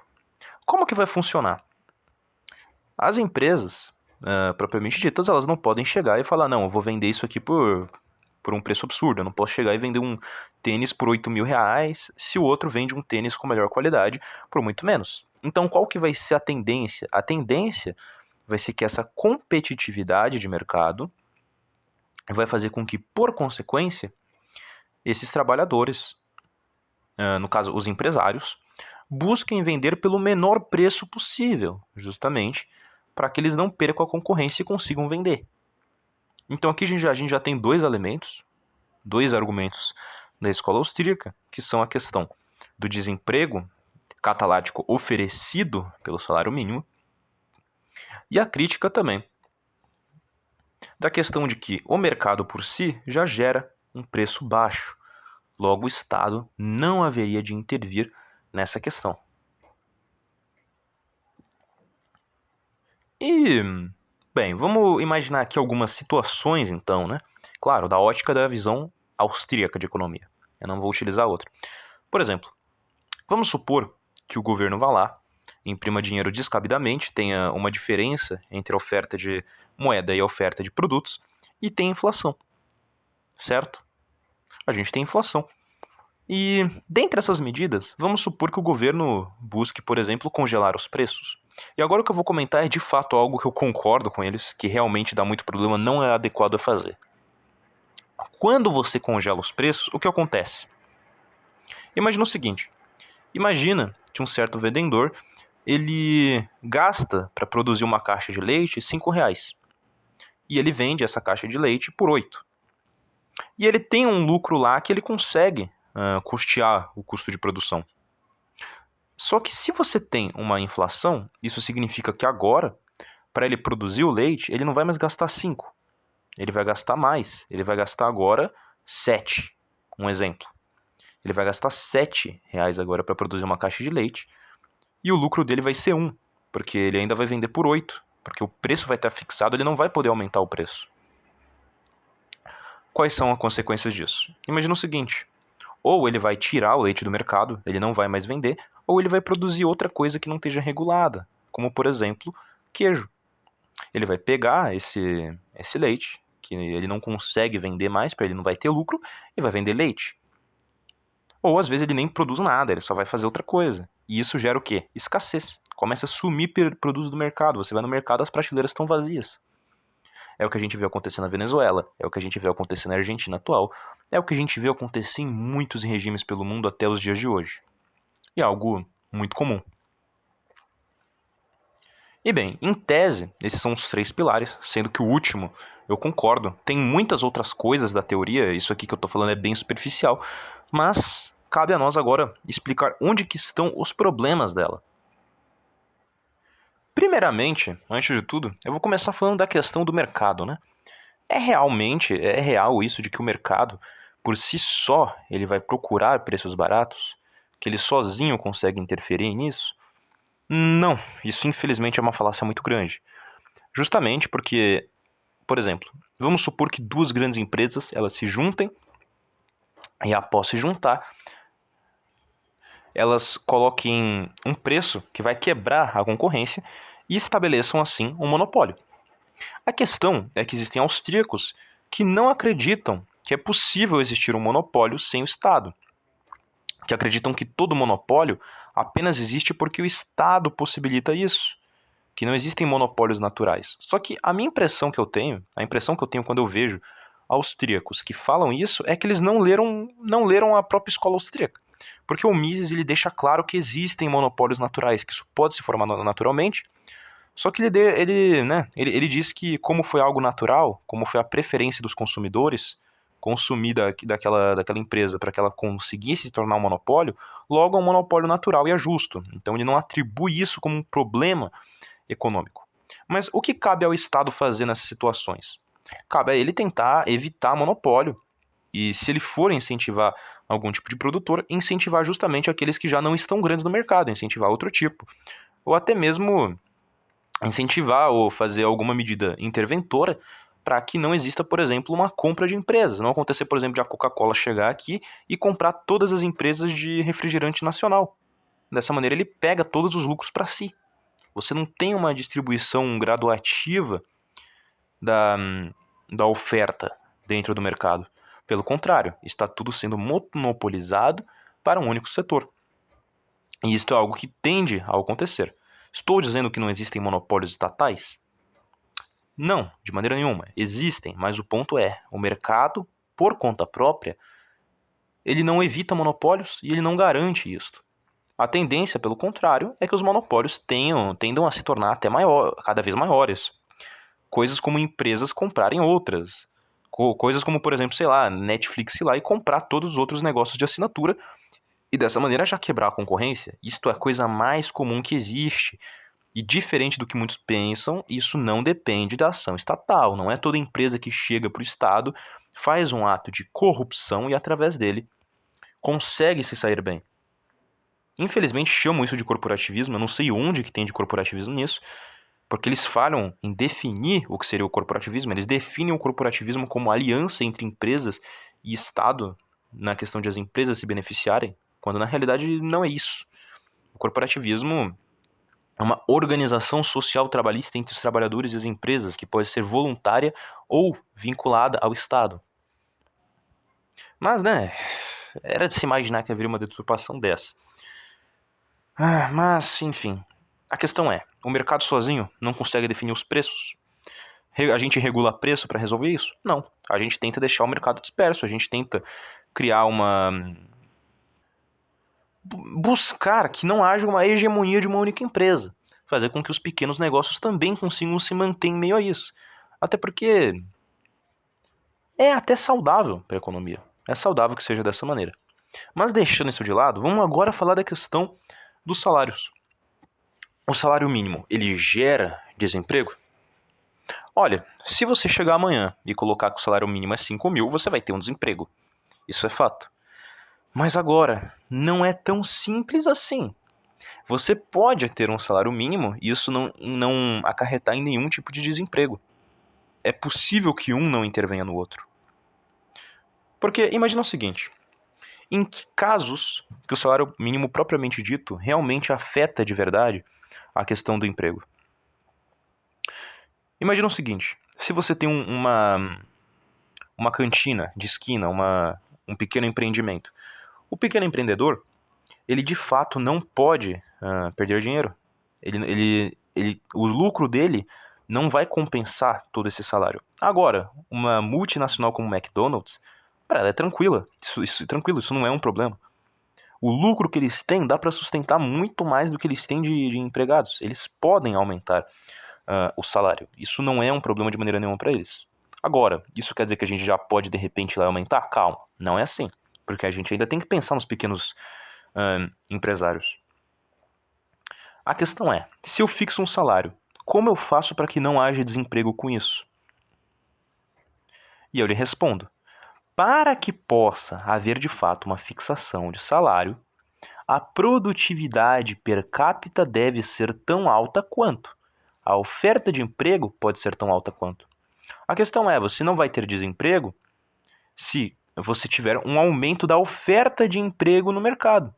Como que vai funcionar? As empresas, uh, propriamente ditas, elas não podem chegar e falar, não, eu vou vender isso aqui por, por um preço absurdo. Eu não posso chegar e vender um tênis por 8 mil reais se o outro vende um tênis com melhor qualidade por muito menos. Então, qual que vai ser a tendência? A tendência vai ser que essa competitividade de mercado vai fazer com que, por consequência, esses trabalhadores, no caso os empresários, busquem vender pelo menor preço possível, justamente para que eles não percam a concorrência e consigam vender. Então aqui a gente, já, a gente já tem dois elementos, dois argumentos da escola austríaca, que são a questão do desemprego catalático oferecido pelo salário mínimo, e a crítica também da questão de que o mercado por si já gera um preço baixo, logo o Estado não haveria de intervir nessa questão. E, bem, vamos imaginar aqui algumas situações então, né? Claro, da ótica da visão austríaca de economia. Eu não vou utilizar outra. Por exemplo, vamos supor que o governo vá lá, imprima dinheiro descabidamente, tenha uma diferença entre a oferta de moeda e a oferta de produtos e tem inflação. Certo? A gente tem inflação. E dentre essas medidas, vamos supor que o governo busque, por exemplo, congelar os preços. E agora o que eu vou comentar é de fato algo que eu concordo com eles, que realmente dá muito problema, não é adequado a fazer. Quando você congela os preços, o que acontece? Imagina o seguinte: imagina que um certo vendedor ele gasta para produzir uma caixa de leite cinco reais e ele vende essa caixa de leite por oito e ele tem um lucro lá que ele consegue uh, custear o custo de produção. Só que se você tem uma inflação, isso significa que agora, para ele produzir o leite, ele não vai mais gastar 5. Ele vai gastar mais. Ele vai gastar agora 7. Um exemplo. Ele vai gastar 7 reais agora para produzir uma caixa de leite e o lucro dele vai ser 1. porque ele ainda vai vender por 8, porque o preço vai estar fixado, ele não vai poder aumentar o preço. Quais são as consequências disso? Imagina o seguinte: ou ele vai tirar o leite do mercado, ele não vai mais vender, ou ele vai produzir outra coisa que não esteja regulada, como por exemplo, queijo. Ele vai pegar esse, esse leite, que ele não consegue vender mais, para ele não vai ter lucro, e vai vender leite. Ou às vezes ele nem produz nada, ele só vai fazer outra coisa. E isso gera o quê? Escassez. Começa a sumir produtos do mercado. Você vai no mercado, as prateleiras estão vazias. É o que a gente vê acontecer na Venezuela, é o que a gente vê acontecer na Argentina atual, é o que a gente vê acontecer em muitos regimes pelo mundo até os dias de hoje. E é algo muito comum. E bem, em tese, esses são os três pilares, sendo que o último, eu concordo, tem muitas outras coisas da teoria, isso aqui que eu estou falando é bem superficial, mas cabe a nós agora explicar onde que estão os problemas dela. Primeiramente, antes de tudo, eu vou começar falando da questão do mercado, né? É realmente, é real isso de que o mercado, por si só, ele vai procurar preços baratos? Que ele sozinho consegue interferir nisso? Não, isso infelizmente é uma falácia muito grande. Justamente porque, por exemplo, vamos supor que duas grandes empresas elas se juntem e após se juntar, elas coloquem um preço que vai quebrar a concorrência e estabeleçam assim um monopólio. A questão é que existem austríacos que não acreditam que é possível existir um monopólio sem o Estado, que acreditam que todo monopólio apenas existe porque o Estado possibilita isso, que não existem monopólios naturais. Só que a minha impressão que eu tenho, a impressão que eu tenho quando eu vejo austríacos que falam isso é que eles não leram, não leram a própria escola austríaca. Porque o Mises ele deixa claro que existem monopólios naturais, que isso pode se formar naturalmente. Só que ele, ele, né, ele, ele diz que, como foi algo natural, como foi a preferência dos consumidores consumir da, daquela, daquela empresa para que ela conseguisse se tornar um monopólio, logo é um monopólio natural e é justo. Então ele não atribui isso como um problema econômico. Mas o que cabe ao Estado fazer nessas situações? Cabe a ele tentar evitar monopólio. E se ele for incentivar algum tipo de produtor, incentivar justamente aqueles que já não estão grandes no mercado, incentivar outro tipo. Ou até mesmo incentivar ou fazer alguma medida interventora para que não exista, por exemplo, uma compra de empresas. Não acontecer, por exemplo, de a Coca-Cola chegar aqui e comprar todas as empresas de refrigerante nacional. Dessa maneira, ele pega todos os lucros para si. Você não tem uma distribuição graduativa da, da oferta dentro do mercado. Pelo contrário, está tudo sendo monopolizado para um único setor. E isto é algo que tende a acontecer. Estou dizendo que não existem monopólios estatais? Não, de maneira nenhuma. Existem, mas o ponto é: o mercado, por conta própria, ele não evita monopólios e ele não garante isto. A tendência, pelo contrário, é que os monopólios tenham, tendam a se tornar até maior, cada vez maiores. Coisas como empresas comprarem outras. Coisas como, por exemplo, sei lá, Netflix ir lá e comprar todos os outros negócios de assinatura e dessa maneira já quebrar a concorrência. Isto é a coisa mais comum que existe. E diferente do que muitos pensam, isso não depende da ação estatal. Não é toda empresa que chega para o Estado, faz um ato de corrupção e, através dele, consegue se sair bem. Infelizmente chamam isso de corporativismo, eu não sei onde que tem de corporativismo nisso, porque eles falham em definir o que seria o corporativismo, eles definem o corporativismo como aliança entre empresas e Estado na questão de as empresas se beneficiarem, quando na realidade não é isso. O corporativismo é uma organização social trabalhista entre os trabalhadores e as empresas que pode ser voluntária ou vinculada ao Estado. Mas, né, era de se imaginar que haveria uma deturpação dessa. Ah, mas, enfim, a questão é: o mercado sozinho não consegue definir os preços? A gente regula preço para resolver isso? Não. A gente tenta deixar o mercado disperso, a gente tenta criar uma. buscar que não haja uma hegemonia de uma única empresa. Fazer com que os pequenos negócios também consigam se manter em meio a isso. Até porque. É até saudável para a economia. É saudável que seja dessa maneira. Mas deixando isso de lado, vamos agora falar da questão dos salários. O salário mínimo, ele gera desemprego? Olha, se você chegar amanhã e colocar que o salário mínimo é 5 mil, você vai ter um desemprego. Isso é fato. Mas agora, não é tão simples assim. Você pode ter um salário mínimo e isso não, não acarretar em nenhum tipo de desemprego. É possível que um não intervenha no outro. Porque imagina o seguinte: em que casos que o salário mínimo propriamente dito realmente afeta de verdade a questão do emprego? Imagina o seguinte: se você tem um, uma uma cantina de esquina, uma, um pequeno empreendimento, o pequeno empreendedor ele de fato não pode uh, perder dinheiro. Ele, ele, ele, o lucro dele não vai compensar todo esse salário. Agora, uma multinacional como McDonald's, para ela é tranquila. Isso, isso tranquilo, isso não é um problema. O lucro que eles têm dá para sustentar muito mais do que eles têm de, de empregados. Eles podem aumentar uh, o salário. Isso não é um problema de maneira nenhuma para eles. Agora, isso quer dizer que a gente já pode de repente lá aumentar? Calma, não é assim. Porque a gente ainda tem que pensar nos pequenos uh, empresários. A questão é: se eu fixo um salário, como eu faço para que não haja desemprego com isso? E eu lhe respondo: para que possa haver de fato uma fixação de salário, a produtividade per capita deve ser tão alta quanto. A oferta de emprego pode ser tão alta quanto. A questão é: você não vai ter desemprego se você tiver um aumento da oferta de emprego no mercado.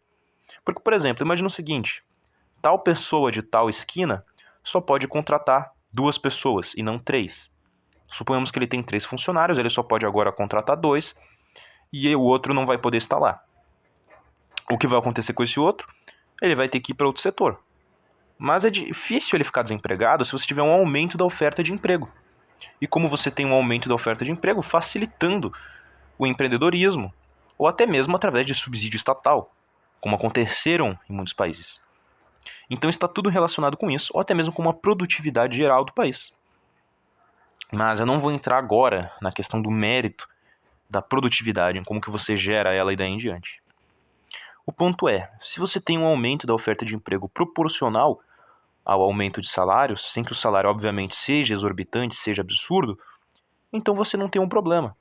Porque, por exemplo, imagine o seguinte: tal pessoa de tal esquina só pode contratar duas pessoas e não três. Suponhamos que ele tem três funcionários, ele só pode agora contratar dois e o outro não vai poder estar lá. O que vai acontecer com esse outro? Ele vai ter que ir para outro setor. Mas é difícil ele ficar desempregado se você tiver um aumento da oferta de emprego. E como você tem um aumento da oferta de emprego, facilitando o empreendedorismo, ou até mesmo através de subsídio estatal, como aconteceram em muitos países. Então está tudo relacionado com isso, ou até mesmo com uma produtividade geral do país. Mas eu não vou entrar agora na questão do mérito da produtividade, como que você gera ela e daí em diante. O ponto é, se você tem um aumento da oferta de emprego proporcional ao aumento de salários, sem que o salário obviamente seja exorbitante, seja absurdo, então você não tem um problema.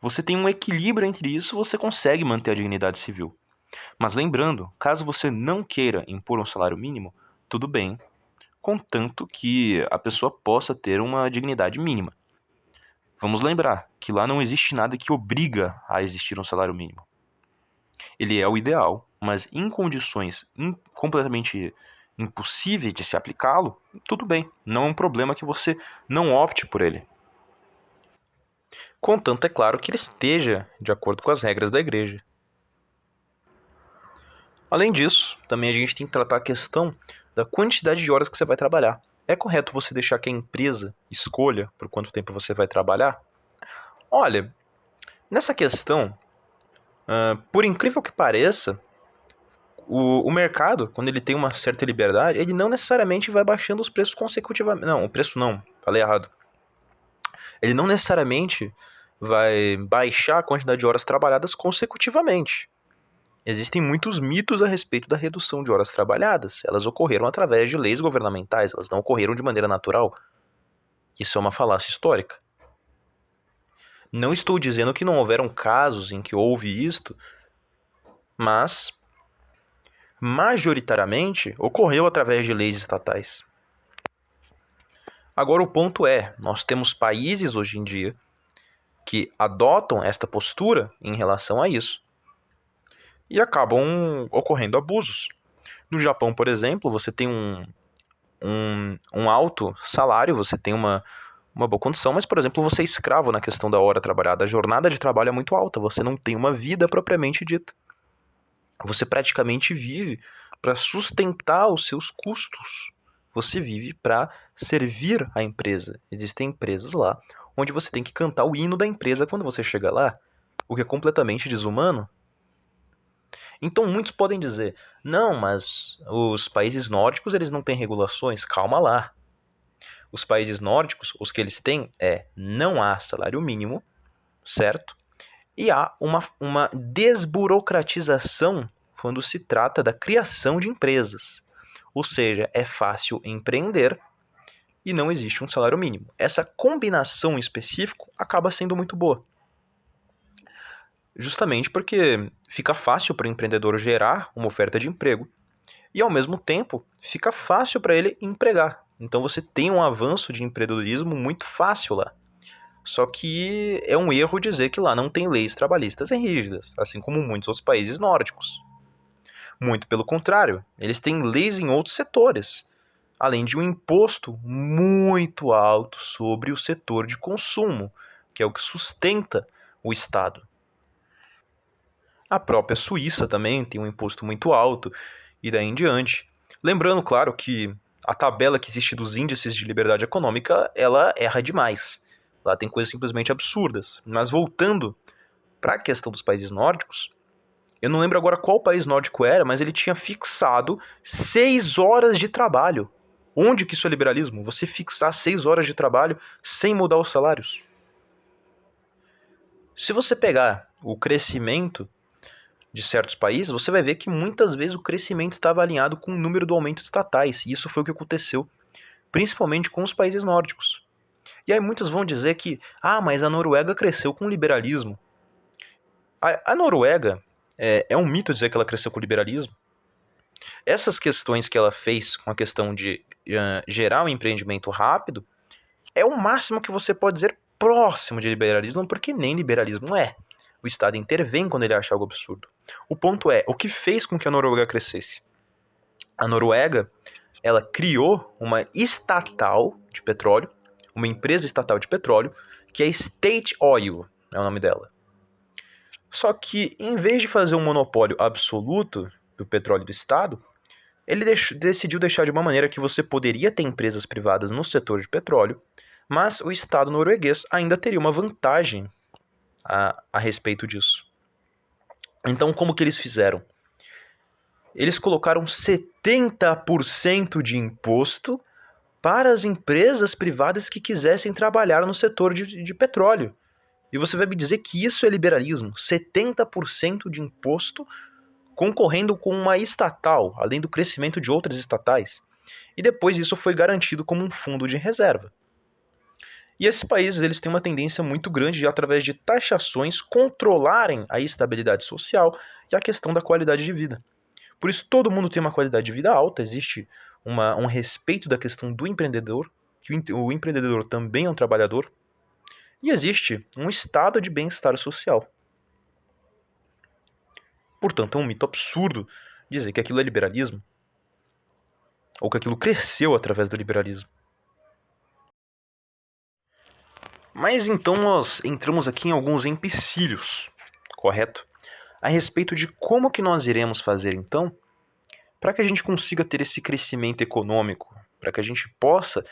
Você tem um equilíbrio entre isso, você consegue manter a dignidade civil. Mas lembrando, caso você não queira impor um salário mínimo, tudo bem, contanto que a pessoa possa ter uma dignidade mínima. Vamos lembrar que lá não existe nada que obriga a existir um salário mínimo. Ele é o ideal, mas em condições in completamente impossíveis de se aplicá-lo, tudo bem, não é um problema que você não opte por ele. Contanto, é claro que ele esteja de acordo com as regras da igreja. Além disso, também a gente tem que tratar a questão da quantidade de horas que você vai trabalhar. É correto você deixar que a empresa escolha por quanto tempo você vai trabalhar? Olha, nessa questão, uh, por incrível que pareça, o, o mercado, quando ele tem uma certa liberdade, ele não necessariamente vai baixando os preços consecutivamente. Não, o preço não, falei errado. Ele não necessariamente vai baixar a quantidade de horas trabalhadas consecutivamente. Existem muitos mitos a respeito da redução de horas trabalhadas. Elas ocorreram através de leis governamentais, elas não ocorreram de maneira natural. Isso é uma falácia histórica. Não estou dizendo que não houveram casos em que houve isto, mas majoritariamente ocorreu através de leis estatais. Agora o ponto é, nós temos países hoje em dia que adotam esta postura em relação a isso e acabam ocorrendo abusos. No Japão, por exemplo, você tem um, um, um alto salário, você tem uma, uma boa condição, mas, por exemplo, você é escravo na questão da hora trabalhada. A jornada de trabalho é muito alta, você não tem uma vida propriamente dita. Você praticamente vive para sustentar os seus custos. Você vive para servir a empresa. Existem empresas lá onde você tem que cantar o hino da empresa quando você chega lá, o que é completamente desumano. Então muitos podem dizer: "Não, mas os países nórdicos eles não têm regulações". Calma lá. Os países nórdicos, os que eles têm é não há salário mínimo, certo? E há uma, uma desburocratização quando se trata da criação de empresas. Ou seja, é fácil empreender e não existe um salário mínimo. Essa combinação em específico acaba sendo muito boa. Justamente porque fica fácil para o empreendedor gerar uma oferta de emprego e, ao mesmo tempo, fica fácil para ele empregar. Então você tem um avanço de empreendedorismo muito fácil lá. Só que é um erro dizer que lá não tem leis trabalhistas rígidas, assim como muitos outros países nórdicos. Muito pelo contrário, eles têm leis em outros setores, além de um imposto muito alto sobre o setor de consumo, que é o que sustenta o Estado. A própria Suíça também tem um imposto muito alto e daí em diante. Lembrando, claro, que a tabela que existe dos índices de liberdade econômica, ela erra demais. Lá tem coisas simplesmente absurdas. Mas voltando para a questão dos países nórdicos, eu não lembro agora qual país nórdico era, mas ele tinha fixado seis horas de trabalho. Onde que isso é liberalismo? Você fixar seis horas de trabalho sem mudar os salários. Se você pegar o crescimento de certos países, você vai ver que muitas vezes o crescimento estava alinhado com o número do aumento de estatais, e isso foi o que aconteceu, principalmente com os países nórdicos. E aí muitos vão dizer que, ah, mas a Noruega cresceu com liberalismo. A, a Noruega, é, é um mito dizer que ela cresceu com liberalismo. Essas questões que ela fez com a questão de uh, gerar um empreendimento rápido, é o máximo que você pode dizer próximo de liberalismo, porque nem liberalismo é. O Estado intervém quando ele acha algo absurdo. O ponto é, o que fez com que a Noruega crescesse? A Noruega, ela criou uma estatal de petróleo, uma empresa estatal de petróleo, que é State Oil, é o nome dela. Só que, em vez de fazer um monopólio absoluto do petróleo do Estado, ele decidiu deixar de uma maneira que você poderia ter empresas privadas no setor de petróleo, mas o Estado norueguês ainda teria uma vantagem a, a respeito disso. Então, como que eles fizeram? Eles colocaram 70% de imposto para as empresas privadas que quisessem trabalhar no setor de, de petróleo. E você vai me dizer que isso é liberalismo? 70% de imposto concorrendo com uma estatal, além do crescimento de outras estatais. E depois isso foi garantido como um fundo de reserva. E esses países eles têm uma tendência muito grande de, através de taxações, controlarem a estabilidade social e a questão da qualidade de vida. Por isso, todo mundo tem uma qualidade de vida alta, existe uma, um respeito da questão do empreendedor, que o, o empreendedor também é um trabalhador, e existe um estado de bem-estar social. Portanto, é um mito absurdo dizer que aquilo é liberalismo, ou que aquilo cresceu através do liberalismo. Mas então nós entramos aqui em alguns empecilhos, correto? A respeito de como que nós iremos fazer então para que a gente consiga ter esse crescimento econômico, para que a gente possa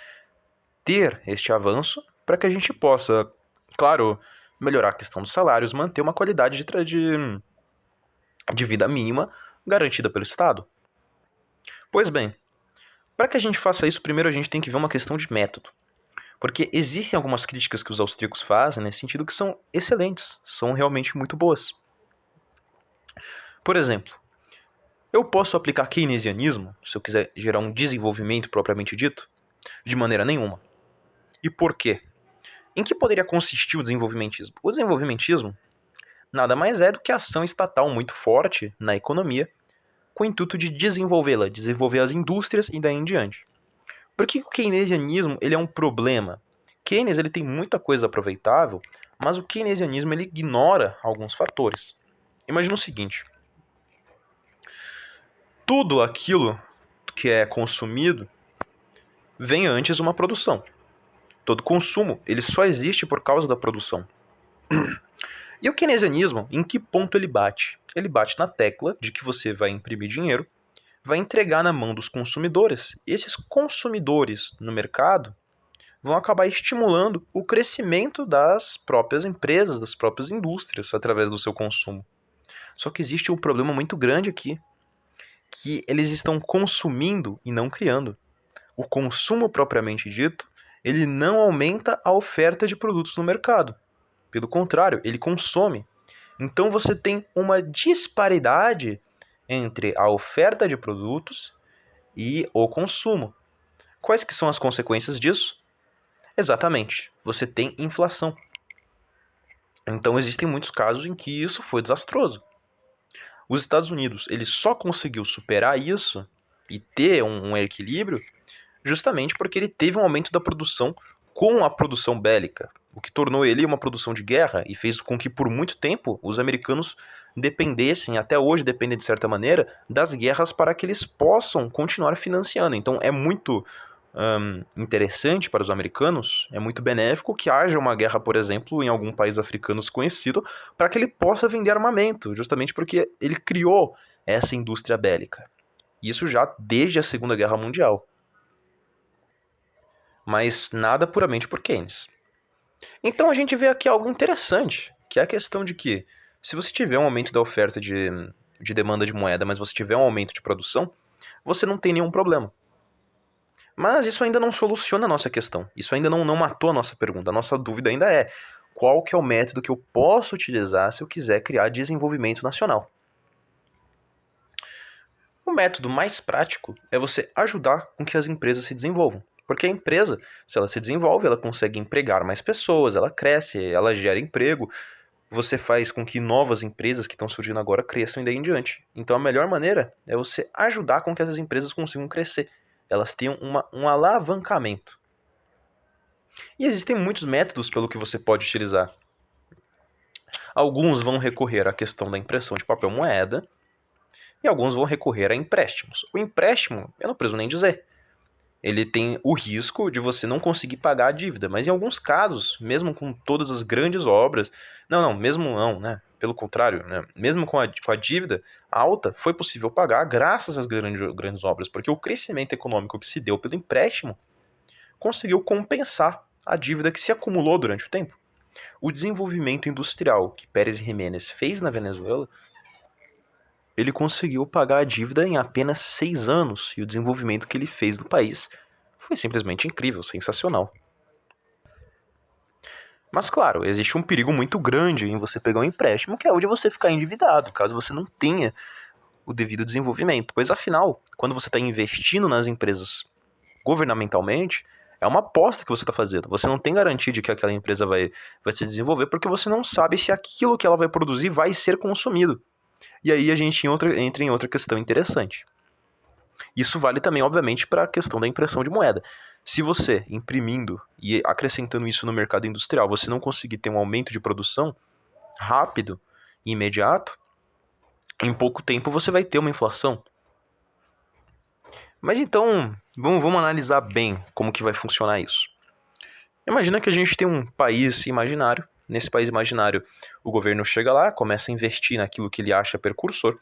ter este avanço, para que a gente possa, claro, melhorar a questão dos salários, manter uma qualidade de, de, de vida mínima garantida pelo Estado. Pois bem, para que a gente faça isso, primeiro a gente tem que ver uma questão de método. Porque existem algumas críticas que os austríacos fazem nesse sentido que são excelentes, são realmente muito boas. Por exemplo, eu posso aplicar keynesianismo, se eu quiser gerar um desenvolvimento propriamente dito? De maneira nenhuma. E por quê? Em que poderia consistir o desenvolvimentismo? O desenvolvimentismo nada mais é do que ação estatal muito forte na economia, com o intuito de desenvolvê-la, desenvolver as indústrias e daí em diante. Por que o keynesianismo ele é um problema? Keynes ele tem muita coisa aproveitável, mas o keynesianismo ele ignora alguns fatores. Imagina o seguinte: tudo aquilo que é consumido vem antes uma produção. Todo consumo ele só existe por causa da produção. E o keynesianismo, em que ponto ele bate? Ele bate na tecla de que você vai imprimir dinheiro vai entregar na mão dos consumidores. Esses consumidores no mercado vão acabar estimulando o crescimento das próprias empresas, das próprias indústrias através do seu consumo. Só que existe um problema muito grande aqui, que eles estão consumindo e não criando. O consumo propriamente dito, ele não aumenta a oferta de produtos no mercado. Pelo contrário, ele consome. Então você tem uma disparidade entre a oferta de produtos e o consumo. Quais que são as consequências disso? Exatamente, você tem inflação. Então existem muitos casos em que isso foi desastroso. Os Estados Unidos ele só conseguiu superar isso e ter um, um equilíbrio justamente porque ele teve um aumento da produção com a produção bélica, o que tornou ele uma produção de guerra e fez com que por muito tempo os americanos dependessem, até hoje dependem de certa maneira, das guerras para que eles possam continuar financiando. Então é muito um, interessante para os americanos, é muito benéfico que haja uma guerra, por exemplo, em algum país africano desconhecido, para que ele possa vender armamento, justamente porque ele criou essa indústria bélica. Isso já desde a Segunda Guerra Mundial. Mas nada puramente por Keynes. Então a gente vê aqui algo interessante, que é a questão de que se você tiver um aumento da oferta de, de demanda de moeda, mas você tiver um aumento de produção, você não tem nenhum problema. Mas isso ainda não soluciona a nossa questão. Isso ainda não, não matou a nossa pergunta. A nossa dúvida ainda é qual que é o método que eu posso utilizar se eu quiser criar desenvolvimento nacional. O método mais prático é você ajudar com que as empresas se desenvolvam. Porque a empresa, se ela se desenvolve, ela consegue empregar mais pessoas, ela cresce, ela gera emprego, você faz com que novas empresas que estão surgindo agora cresçam e daí em diante. Então a melhor maneira é você ajudar com que essas empresas consigam crescer elas têm uma, um alavancamento. E existem muitos métodos pelo que você pode utilizar. Alguns vão recorrer à questão da impressão de papel moeda e alguns vão recorrer a empréstimos. O empréstimo, eu não preciso nem dizer. Ele tem o risco de você não conseguir pagar a dívida, mas em alguns casos, mesmo com todas as grandes obras, não, não, mesmo não, né? Pelo contrário, né? mesmo com a, com a dívida alta, foi possível pagar graças às grandes, grandes obras, porque o crescimento econômico que se deu pelo empréstimo conseguiu compensar a dívida que se acumulou durante o tempo. O desenvolvimento industrial que Pérez Jiménez fez na Venezuela, ele conseguiu pagar a dívida em apenas seis anos, e o desenvolvimento que ele fez no país foi simplesmente incrível, sensacional. Mas claro, existe um perigo muito grande em você pegar um empréstimo, que é o de você ficar endividado, caso você não tenha o devido desenvolvimento. Pois afinal, quando você está investindo nas empresas governamentalmente, é uma aposta que você está fazendo. Você não tem garantia de que aquela empresa vai, vai se desenvolver, porque você não sabe se aquilo que ela vai produzir vai ser consumido. E aí a gente entra, em outra questão interessante. Isso vale também, obviamente, para a questão da impressão de moeda. Se você, imprimindo e acrescentando isso no mercado industrial, você não conseguir ter um aumento de produção rápido e imediato, em pouco tempo você vai ter uma inflação. Mas então, vamos, vamos analisar bem como que vai funcionar isso. Imagina que a gente tem um país imaginário. Nesse país imaginário, o governo chega lá, começa a investir naquilo que ele acha percursor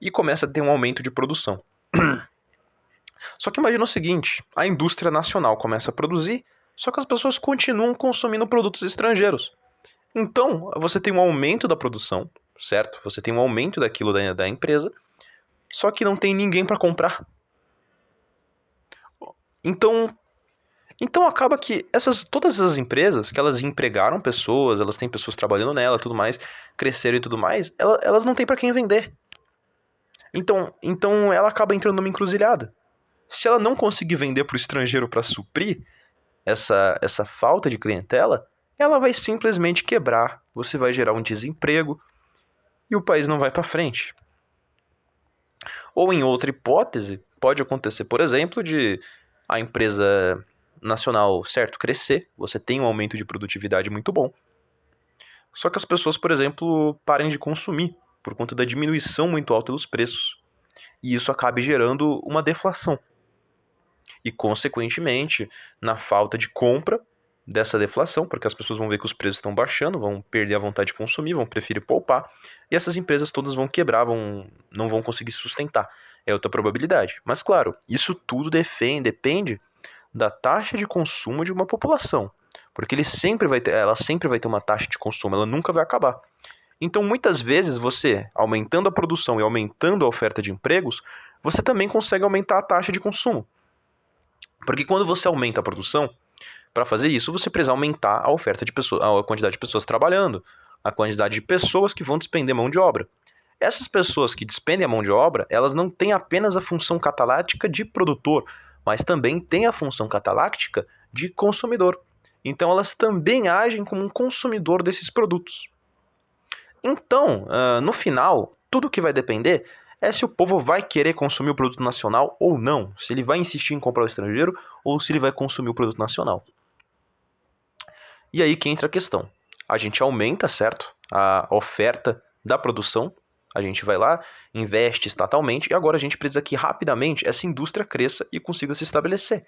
e começa a ter um aumento de produção. Só que imagina o seguinte: a indústria nacional começa a produzir, só que as pessoas continuam consumindo produtos estrangeiros. Então, você tem um aumento da produção, certo? Você tem um aumento daquilo da, da empresa, só que não tem ninguém para comprar. Então, então acaba que essas todas essas empresas que elas empregaram pessoas, elas têm pessoas trabalhando nela, tudo mais, cresceram e tudo mais, elas, elas não têm para quem vender. Então, então ela acaba entrando numa encruzilhada se ela não conseguir vender para o estrangeiro para suprir essa, essa falta de clientela, ela vai simplesmente quebrar. Você vai gerar um desemprego e o país não vai para frente. Ou em outra hipótese, pode acontecer, por exemplo, de a empresa nacional, certo, crescer, você tem um aumento de produtividade muito bom. Só que as pessoas, por exemplo, parem de consumir por conta da diminuição muito alta dos preços. E isso acabe gerando uma deflação e, consequentemente, na falta de compra dessa deflação, porque as pessoas vão ver que os preços estão baixando, vão perder a vontade de consumir, vão preferir poupar, e essas empresas todas vão quebrar, vão, não vão conseguir sustentar. É outra probabilidade. Mas, claro, isso tudo defende, depende da taxa de consumo de uma população. Porque ele sempre vai ter, ela sempre vai ter uma taxa de consumo, ela nunca vai acabar. Então, muitas vezes, você, aumentando a produção e aumentando a oferta de empregos, você também consegue aumentar a taxa de consumo. Porque quando você aumenta a produção, para fazer isso, você precisa aumentar a oferta de pessoas, a quantidade de pessoas trabalhando, a quantidade de pessoas que vão despender mão de obra. Essas pessoas que despendem a mão de obra, elas não têm apenas a função catalática de produtor, mas também têm a função cataláctica de consumidor. Então elas também agem como um consumidor desses produtos. Então, uh, no final, tudo que vai depender é se o povo vai querer consumir o produto nacional ou não. Se ele vai insistir em comprar o estrangeiro ou se ele vai consumir o produto nacional. E aí que entra a questão. A gente aumenta, certo? A oferta da produção. A gente vai lá, investe estatalmente e agora a gente precisa que rapidamente essa indústria cresça e consiga se estabelecer.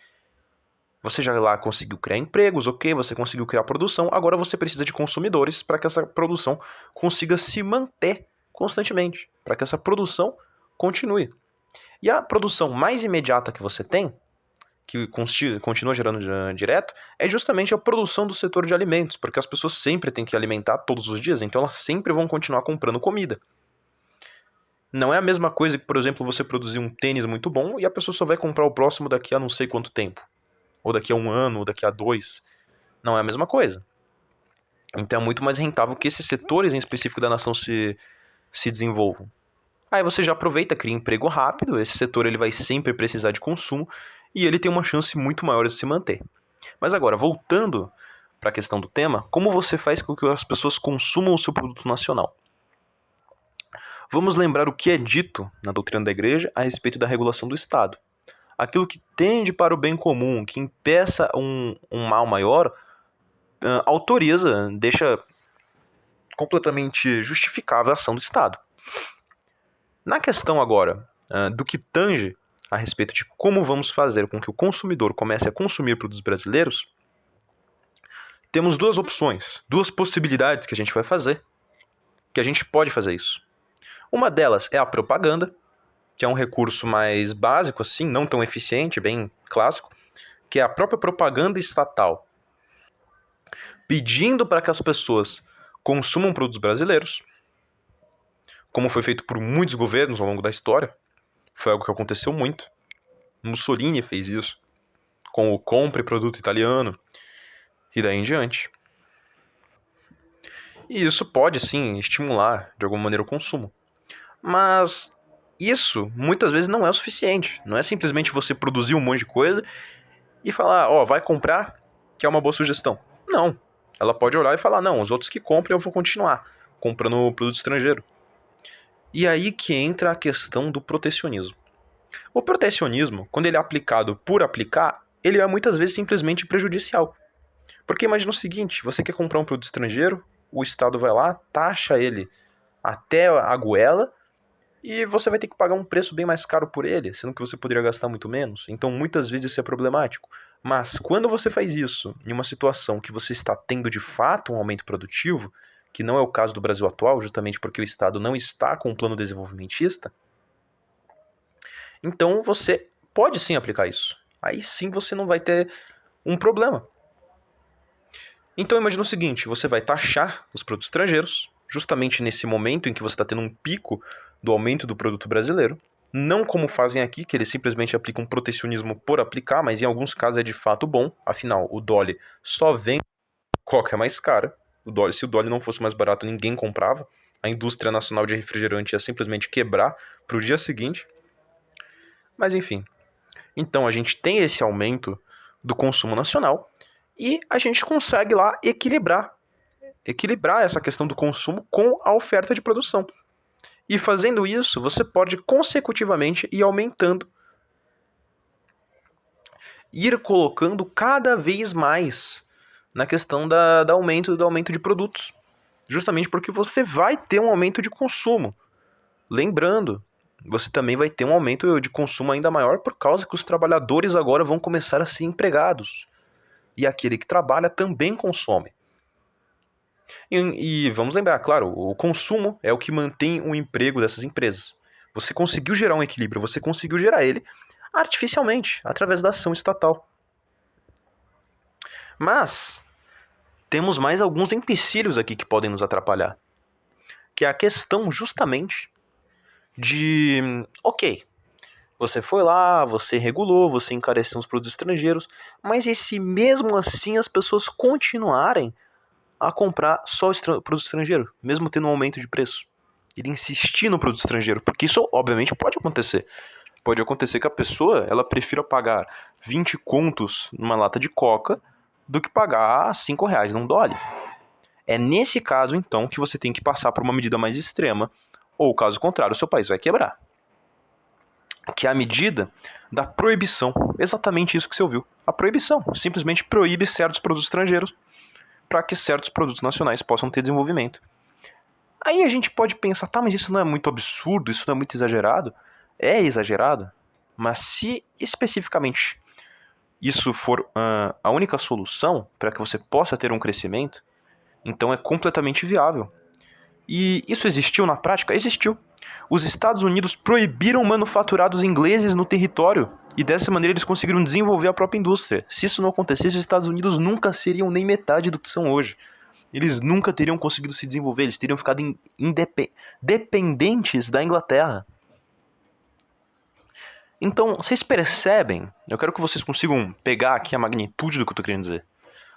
Você já lá conseguiu criar empregos, ok, você conseguiu criar produção, agora você precisa de consumidores para que essa produção consiga se manter constantemente, para que essa produção continue. E a produção mais imediata que você tem, que continua gerando direto, é justamente a produção do setor de alimentos, porque as pessoas sempre têm que alimentar todos os dias, então elas sempre vão continuar comprando comida. Não é a mesma coisa que, por exemplo, você produzir um tênis muito bom e a pessoa só vai comprar o próximo daqui a não sei quanto tempo ou daqui a um ano, ou daqui a dois. Não é a mesma coisa. Então é muito mais rentável que esses setores em específico da nação se, se desenvolvam. Aí você já aproveita, cria emprego rápido, esse setor ele vai sempre precisar de consumo e ele tem uma chance muito maior de se manter. Mas agora, voltando para a questão do tema, como você faz com que as pessoas consumam o seu produto nacional? Vamos lembrar o que é dito na doutrina da igreja a respeito da regulação do Estado aquilo que tende para o bem comum, que impeça um, um mal maior, uh, autoriza, deixa completamente justificável a ação do Estado. Na questão agora uh, do que tange a respeito de como vamos fazer com que o consumidor comece a consumir produtos brasileiros, temos duas opções, duas possibilidades que a gente vai fazer, que a gente pode fazer isso. Uma delas é a propaganda, que é um recurso mais básico, assim, não tão eficiente, bem clássico, que é a própria propaganda estatal, pedindo para que as pessoas consumam produtos brasileiros, como foi feito por muitos governos ao longo da história. Foi algo que aconteceu muito. Mussolini fez isso, com o compre produto italiano, e daí em diante. E isso pode, sim, estimular de alguma maneira o consumo. Mas isso muitas vezes não é o suficiente. Não é simplesmente você produzir um monte de coisa e falar, ó, oh, vai comprar, que é uma boa sugestão. Não. Ela pode olhar e falar, não, os outros que comprem eu vou continuar comprando produto estrangeiro. E aí que entra a questão do protecionismo. O protecionismo, quando ele é aplicado por aplicar, ele é muitas vezes simplesmente prejudicial. Porque imagina o seguinte, você quer comprar um produto estrangeiro, o Estado vai lá, taxa ele até a goela, e você vai ter que pagar um preço bem mais caro por ele, sendo que você poderia gastar muito menos. Então, muitas vezes isso é problemático. Mas quando você faz isso em uma situação que você está tendo de fato um aumento produtivo, que não é o caso do Brasil atual, justamente porque o Estado não está com um plano desenvolvimentista, então você pode sim aplicar isso. Aí sim você não vai ter um problema. Então imagina o seguinte: você vai taxar os produtos estrangeiros, justamente nesse momento em que você está tendo um pico do aumento do produto brasileiro, não como fazem aqui, que eles simplesmente aplicam protecionismo por aplicar, mas em alguns casos é de fato bom, afinal, o Dolly só vem coca é mais cara. O Dolly, se o Dolly não fosse mais barato, ninguém comprava. A indústria nacional de refrigerante ia simplesmente quebrar para o dia seguinte. Mas enfim. Então a gente tem esse aumento do consumo nacional e a gente consegue lá equilibrar equilibrar essa questão do consumo com a oferta de produção. E fazendo isso, você pode consecutivamente ir aumentando, ir colocando cada vez mais na questão da, da aumento, do aumento de produtos. Justamente porque você vai ter um aumento de consumo. Lembrando, você também vai ter um aumento de consumo ainda maior por causa que os trabalhadores agora vão começar a ser empregados. E aquele que trabalha também consome. E, e, vamos lembrar, claro, o consumo é o que mantém o emprego dessas empresas. Você conseguiu gerar um equilíbrio, você conseguiu gerar ele artificialmente, através da ação estatal. Mas temos mais alguns empecilhos aqui que podem nos atrapalhar. Que é a questão justamente de, ok, você foi lá, você regulou, você encareceu os produtos estrangeiros, mas e se mesmo assim as pessoas continuarem a comprar só o produto estrangeiro, mesmo tendo um aumento de preço. Ele insistir no produto estrangeiro, porque isso obviamente pode acontecer. Pode acontecer que a pessoa ela prefira pagar 20 contos numa lata de coca do que pagar 5 reais num dólar. É nesse caso, então, que você tem que passar por uma medida mais extrema, ou caso contrário, o seu país vai quebrar. Que é a medida da proibição. Exatamente isso que você ouviu. A proibição. Simplesmente proíbe certos produtos estrangeiros para que certos produtos nacionais possam ter desenvolvimento. Aí a gente pode pensar, tá, mas isso não é muito absurdo, isso não é muito exagerado? É exagerado, mas se especificamente isso for uh, a única solução para que você possa ter um crescimento, então é completamente viável. E isso existiu na prática? Existiu. Os Estados Unidos proibiram manufaturados ingleses no território e dessa maneira eles conseguiram desenvolver a própria indústria. Se isso não acontecesse, os Estados Unidos nunca seriam nem metade do que são hoje. Eles nunca teriam conseguido se desenvolver, eles teriam ficado dependentes da Inglaterra. Então, vocês percebem? Eu quero que vocês consigam pegar aqui a magnitude do que eu estou querendo dizer.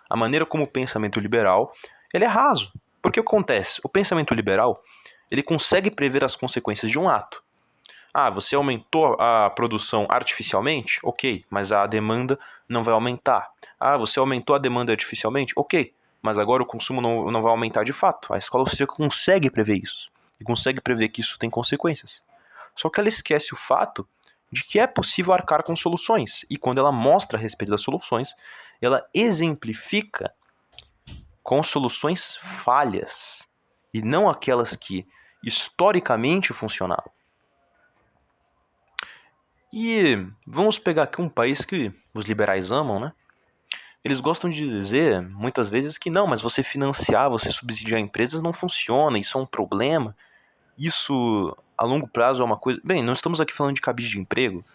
A maneira como o pensamento liberal ele é raso. Porque o que acontece? O pensamento liberal ele consegue prever as consequências de um ato. Ah, você aumentou a produção artificialmente? Ok, mas a demanda não vai aumentar. Ah, você aumentou a demanda artificialmente? Ok, mas agora o consumo não, não vai aumentar de fato. A escola você consegue prever isso. E consegue prever que isso tem consequências. Só que ela esquece o fato de que é possível arcar com soluções. E quando ela mostra a respeito das soluções, ela exemplifica com soluções falhas e não aquelas que historicamente funcionavam. E vamos pegar aqui um país que os liberais amam, né? Eles gostam de dizer muitas vezes que não, mas você financiar, você subsidiar empresas não funciona, isso é um problema. Isso a longo prazo é uma coisa. Bem, não estamos aqui falando de cabide de emprego.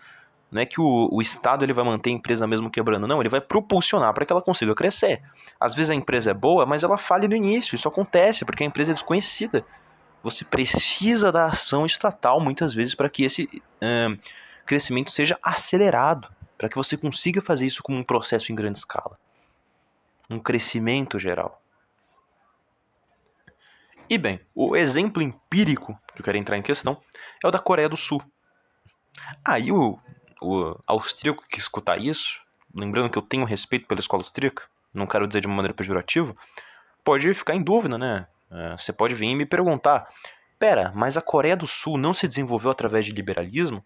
Não é que o, o Estado ele vai manter a empresa mesmo quebrando, não. Ele vai propulsionar para que ela consiga crescer. Às vezes a empresa é boa, mas ela falha no início. Isso acontece porque a empresa é desconhecida. Você precisa da ação estatal muitas vezes para que esse crescimento seja acelerado, para que você consiga fazer isso como um processo em grande escala, um crescimento geral. E bem, o exemplo empírico que eu quero entrar em questão é o da Coreia do Sul. Aí o, o austríaco que escutar isso, lembrando que eu tenho respeito pela escola austríaca, não quero dizer de uma maneira pejorativa, pode ficar em dúvida, né? É, você pode vir e me perguntar: pera, mas a Coreia do Sul não se desenvolveu através de liberalismo?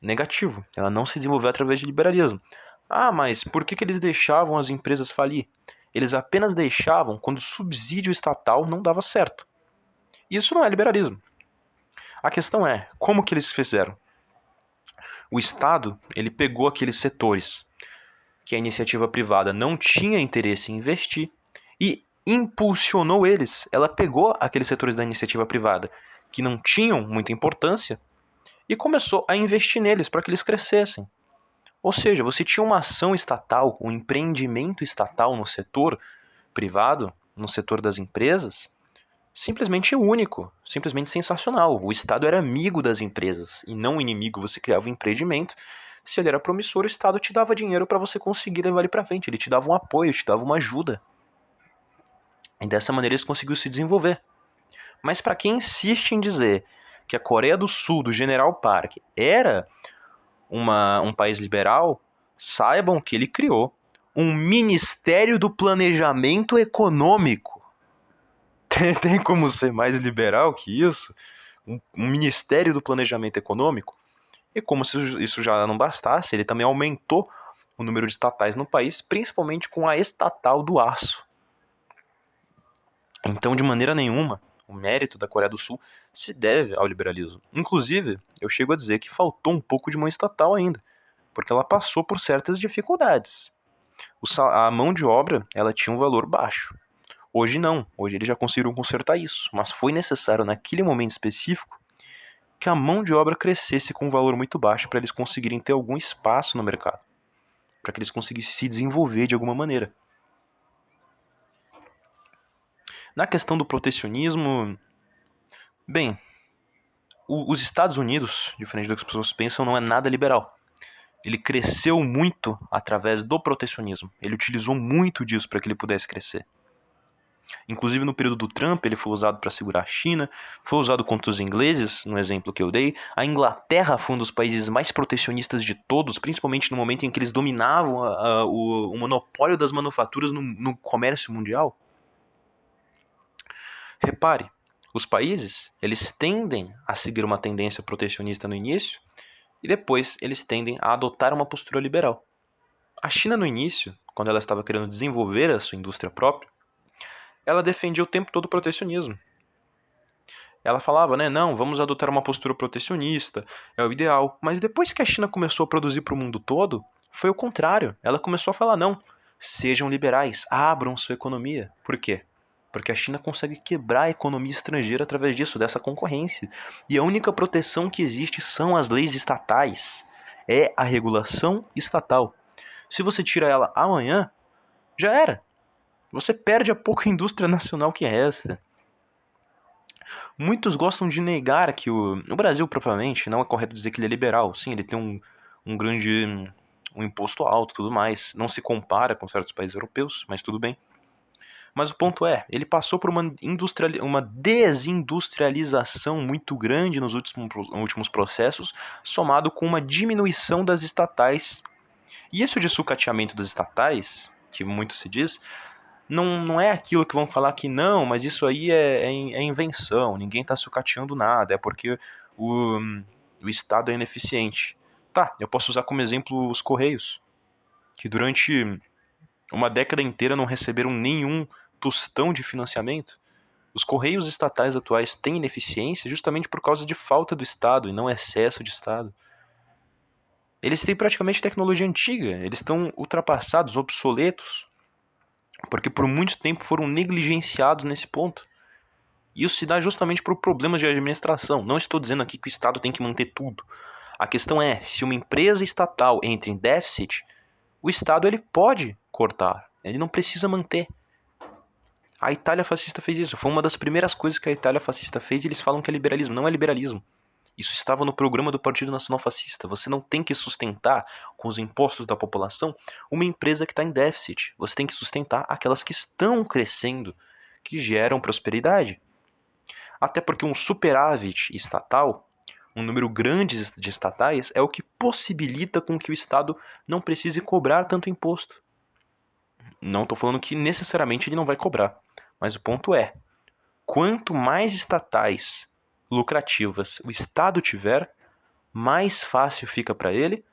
Negativo, ela não se desenvolveu através de liberalismo. Ah, mas por que, que eles deixavam as empresas falir? Eles apenas deixavam quando o subsídio estatal não dava certo. Isso não é liberalismo. A questão é, como que eles fizeram? O Estado, ele pegou aqueles setores que a iniciativa privada não tinha interesse em investir e impulsionou eles. Ela pegou aqueles setores da iniciativa privada que não tinham muita importância e começou a investir neles para que eles crescessem. Ou seja, você tinha uma ação estatal, um empreendimento estatal no setor privado, no setor das empresas, simplesmente único, simplesmente sensacional. O Estado era amigo das empresas e não inimigo. Você criava um empreendimento, se ele era promissor, o Estado te dava dinheiro para você conseguir levar ele para frente. Ele te dava um apoio, te dava uma ajuda. E dessa maneira eles conseguiram se desenvolver. Mas para quem insiste em dizer que a Coreia do Sul, do General Park, era uma, um país liberal, saibam que ele criou um Ministério do Planejamento Econômico. Tem, tem como ser mais liberal que isso? Um, um, Ministério do Planejamento Econômico? E como se isso já não bastasse, ele também aumentou o número de estatais no país, principalmente com a estatal do aço. Então, de maneira nenhuma, o mérito da Coreia do Sul se deve ao liberalismo. Inclusive, eu chego a dizer que faltou um pouco de mão estatal ainda, porque ela passou por certas dificuldades. a mão de obra ela tinha um valor baixo. Hoje não, hoje eles já conseguiram consertar isso, mas foi necessário naquele momento específico que a mão de obra crescesse com um valor muito baixo para eles conseguirem ter algum espaço no mercado, para que eles conseguissem se desenvolver de alguma maneira. Na questão do protecionismo, bem, o, os Estados Unidos, diferente do que as pessoas pensam, não é nada liberal. Ele cresceu muito através do protecionismo. Ele utilizou muito disso para que ele pudesse crescer. Inclusive no período do Trump ele foi usado para segurar a China, foi usado contra os ingleses, no exemplo que eu dei. A Inglaterra foi um dos países mais protecionistas de todos, principalmente no momento em que eles dominavam a, a, o, o, monopólio das manufaturas no, no comércio mundial. Repare, os países eles tendem a seguir uma tendência protecionista no início e depois eles tendem a adotar uma postura liberal. A China no início, quando ela estava querendo desenvolver a sua indústria própria, ela defendia o tempo todo o protecionismo. Ela falava, né, não, vamos adotar uma postura protecionista, é o ideal. Mas depois que a China começou a produzir para o mundo todo, foi o contrário. Ela começou a falar, não, sejam liberais, abram sua economia. Por quê? Porque a China consegue quebrar a economia estrangeira através disso, dessa concorrência. E a única proteção que existe são as leis estatais. É a regulação estatal. Se você tira ela amanhã, já era. Você perde a pouca indústria nacional que resta. Muitos gostam de negar que o, o Brasil, propriamente, não é correto dizer que ele é liberal. Sim, ele tem um, um grande um imposto alto tudo mais. Não se compara com certos países europeus, mas tudo bem. Mas o ponto é, ele passou por uma, industrial, uma desindustrialização muito grande nos últimos, últimos processos, somado com uma diminuição das estatais. E esse de sucateamento das estatais, que muito se diz, não, não é aquilo que vão falar que não, mas isso aí é, é, é invenção, ninguém está sucateando nada, é porque o, o Estado é ineficiente. Tá, eu posso usar como exemplo os Correios, que durante uma década inteira não receberam nenhum tostão de financiamento. Os Correios estatais atuais têm ineficiência justamente por causa de falta do Estado e não excesso de Estado. Eles têm praticamente tecnologia antiga, eles estão ultrapassados, obsoletos porque por muito tempo foram negligenciados nesse ponto. Isso se dá justamente por problemas de administração. Não estou dizendo aqui que o Estado tem que manter tudo. A questão é, se uma empresa estatal entra em déficit, o Estado ele pode cortar, ele não precisa manter. A Itália fascista fez isso. Foi uma das primeiras coisas que a Itália fascista fez e eles falam que é liberalismo. Não é liberalismo. Isso estava no programa do Partido Nacional Fascista. Você não tem que sustentar com os impostos da população uma empresa que está em déficit. Você tem que sustentar aquelas que estão crescendo, que geram prosperidade. Até porque um superávit estatal, um número grande de estatais, é o que possibilita com que o Estado não precise cobrar tanto imposto. Não estou falando que necessariamente ele não vai cobrar, mas o ponto é: quanto mais estatais lucrativas o Estado tiver, mais fácil fica para ele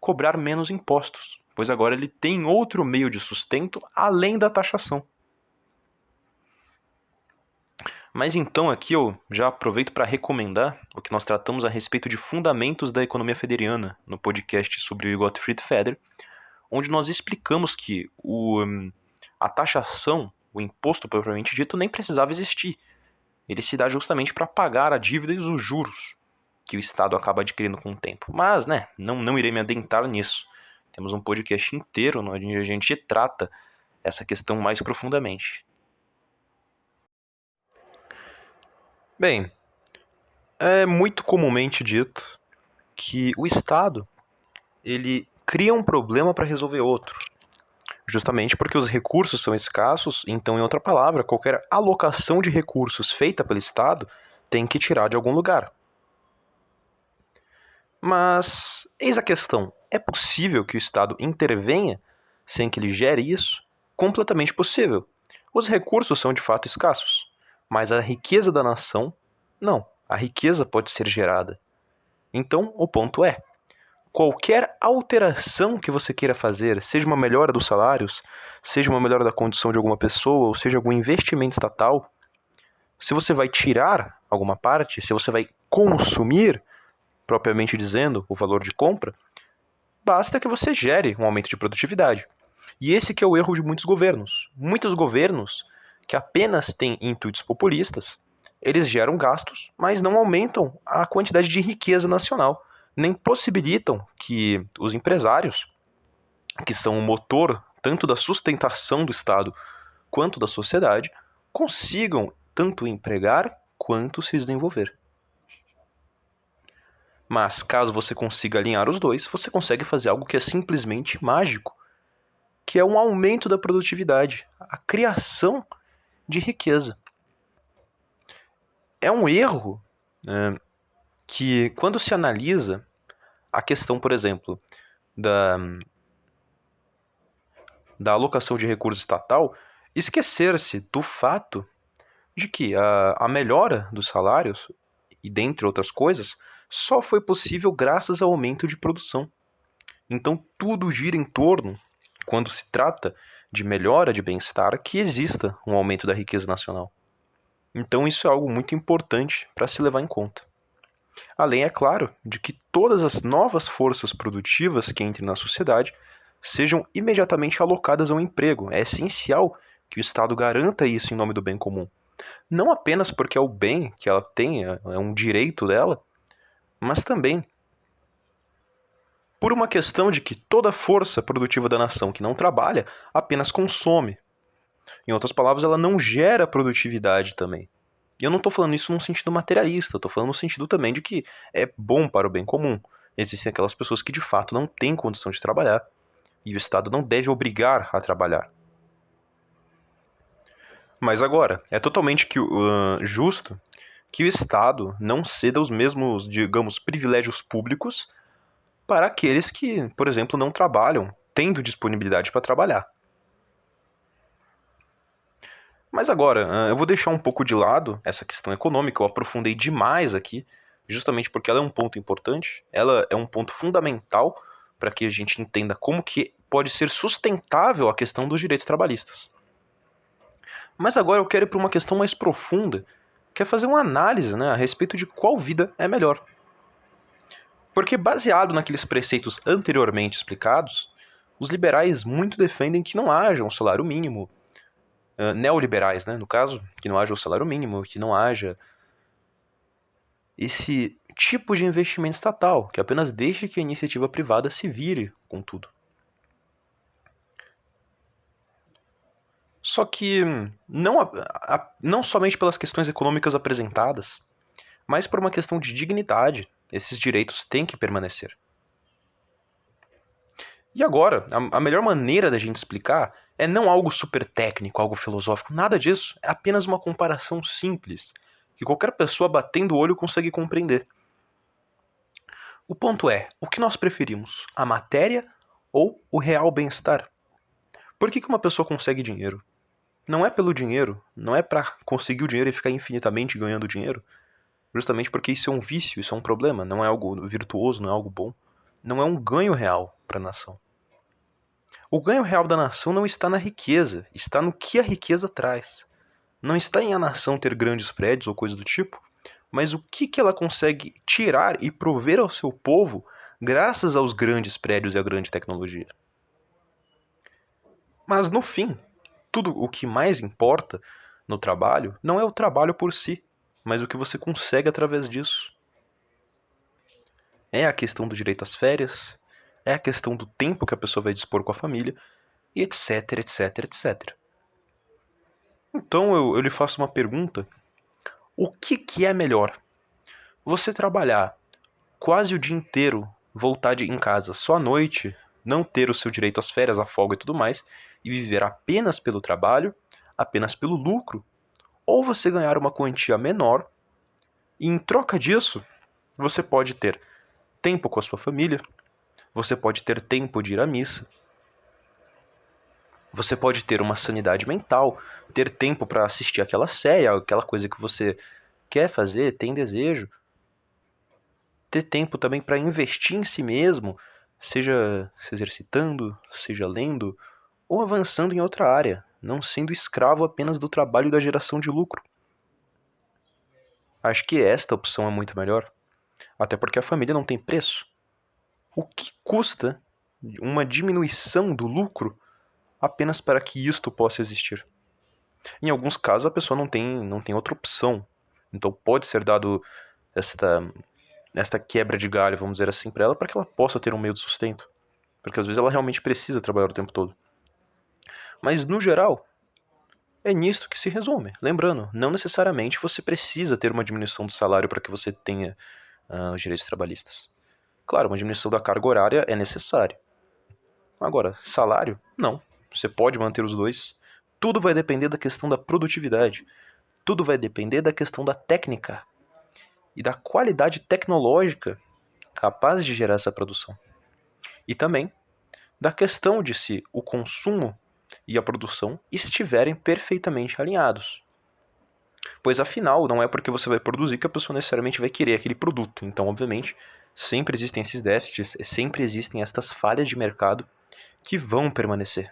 cobrar menos impostos, pois agora ele tem outro meio de sustento além da taxação. Mas então aqui eu já aproveito para recomendar o que nós tratamos a respeito de fundamentos da economia federiana no podcast sobre o Gottfried Feder, onde nós explicamos que o, hum, a taxação, o imposto propriamente dito, nem precisava existir ele se dá justamente para pagar a dívida e os juros que o Estado acaba adquirindo com o tempo. Mas, né, não, não irei me adentrar nisso. Temos um podcast inteiro onde a gente trata essa questão mais profundamente. Bem, é muito comumente dito que o Estado ele cria um problema para resolver outro justamente porque os recursos são escassos, então, em outra palavra, qualquer alocação de recursos feita pelo Estado tem que tirar de algum lugar. Mas, eis a questão: é possível que o Estado intervenha sem que ele gere isso? Completamente possível. Os recursos são de fato escassos, mas a riqueza da nação, não. A riqueza pode ser gerada. Então, o ponto é: qualquer alteração que você queira fazer, seja uma melhora dos salários, seja uma melhora da condição de alguma pessoa, ou seja algum investimento estatal, se você vai tirar alguma parte, se você vai consumir, propriamente dizendo, o valor de compra, basta que você gere um aumento de produtividade. E esse que é o erro de muitos governos. Muitos governos que apenas têm intuitos populistas, eles geram gastos, mas não aumentam a quantidade de riqueza nacional nem possibilitam que os empresários, que são o motor tanto da sustentação do Estado quanto da sociedade, consigam tanto empregar quanto se desenvolver. Mas caso você consiga alinhar os dois, você consegue fazer algo que é simplesmente mágico, que é um aumento da produtividade, a criação de riqueza. É um erro né, que, quando se analisa a questão, por exemplo, da, da alocação de recursos estatal, esquecer-se do fato de que a, a melhora dos salários, e dentre outras coisas, só foi possível graças ao aumento de produção. Então tudo gira em torno, quando se trata de melhora de bem-estar, que exista um aumento da riqueza nacional. Então isso é algo muito importante para se levar em conta. Além, é claro, de que todas as novas forças produtivas que entrem na sociedade sejam imediatamente alocadas ao emprego. É essencial que o Estado garanta isso em nome do bem comum. Não apenas porque é o bem que ela tem, é, é um direito dela, mas também por uma questão de que toda força produtiva da nação que não trabalha apenas consome. Em outras palavras, ela não gera produtividade também. E eu não estou falando isso num sentido materialista, estou falando no sentido também de que é bom para o bem comum. Existem aquelas pessoas que de fato não têm condição de trabalhar e o Estado não deve obrigar a trabalhar. Mas agora, é totalmente que, uh, justo que o Estado não ceda os mesmos, digamos, privilégios públicos para aqueles que, por exemplo, não trabalham, tendo disponibilidade para trabalhar. Mas agora, eu vou deixar um pouco de lado essa questão econômica, eu aprofundei demais aqui, justamente porque ela é um ponto importante, ela é um ponto fundamental para que a gente entenda como que pode ser sustentável a questão dos direitos trabalhistas. Mas agora eu quero ir para uma questão mais profunda, que é fazer uma análise né, a respeito de qual vida é melhor. Porque, baseado naqueles preceitos anteriormente explicados, os liberais muito defendem que não haja um salário mínimo, uh, neoliberais, né, no caso, que não haja um salário mínimo, que não haja esse tipo de investimento estatal, que apenas deixe que a iniciativa privada se vire com tudo. Só que não, a, a, não somente pelas questões econômicas apresentadas, mas por uma questão de dignidade, esses direitos têm que permanecer. E agora, a, melhor maneira da gente explicar é não algo super técnico, algo filosófico, nada disso. É apenas uma comparação simples, que qualquer pessoa batendo o olho consegue compreender. O ponto é: o que nós preferimos, a matéria ou o real bem-estar? Por que, que uma pessoa consegue dinheiro? não é pelo dinheiro, não é para conseguir o dinheiro e ficar infinitamente ganhando dinheiro, justamente porque isso é um vício, isso é um problema, não é algo virtuoso, não é algo bom, não é um ganho real para a nação. O ganho real da nação não está na riqueza, está no que a riqueza traz. Não está em a nação ter grandes prédios ou coisa do tipo, mas o que, que ela consegue tirar e prover ao seu povo graças aos grandes prédios e à grande tecnologia. Mas no fim, tudo o que mais importa no trabalho não é o trabalho por si, mas o que você consegue através disso. É a questão do direito às férias, é a questão do tempo que a pessoa vai dispor com a família, e etc, etc, etc. Então eu, eu lhe faço uma pergunta: o que, que é melhor? Você trabalhar quase o dia inteiro, voltar em casa só à noite, não ter o seu direito às férias, à folga e tudo mais, e viver apenas pelo trabalho, apenas pelo lucro, ou você ganhar uma quantia menor e em troca disso você pode ter tempo com a sua família, você pode ter tempo de ir à missa, você pode ter uma sanidade mental, ter tempo para assistir aquela série, aquela coisa que você quer fazer, tem desejo, ter tempo também para investir em si mesmo, seja se exercitando, seja lendo, ou avançando em outra área, não sendo escravo apenas do trabalho e da geração de lucro. Acho que esta opção é muito melhor, até porque a família não tem preço. O que custa uma diminuição do lucro apenas para que isto possa existir? Em alguns casos a pessoa não tem, não tem outra opção, então pode ser dado esta, esta quebra de galho, vamos dizer assim, para ela, para que ela possa ter um meio de sustento. Porque às vezes ela realmente precisa trabalhar o tempo todo. Mas no geral, é nisto que se resume. Lembrando, não necessariamente você precisa ter uma diminuição do salário para que você tenha uh, os direitos trabalhistas. Claro, uma diminuição da carga horária é necessária. Agora, salário? Não. Você pode manter os dois Tudo vai depender da questão da produtividade. Tudo vai depender da questão da técnica e da qualidade tecnológica capaz de gerar essa produção. E também da questão de se o consumo e a produção estiverem perfeitamente alinhados. Pois afinal, não é porque você vai produzir que a pessoa necessariamente vai querer aquele produto. Então, obviamente, sempre existem esses déficits, sempre existem estas falhas de mercado que vão permanecer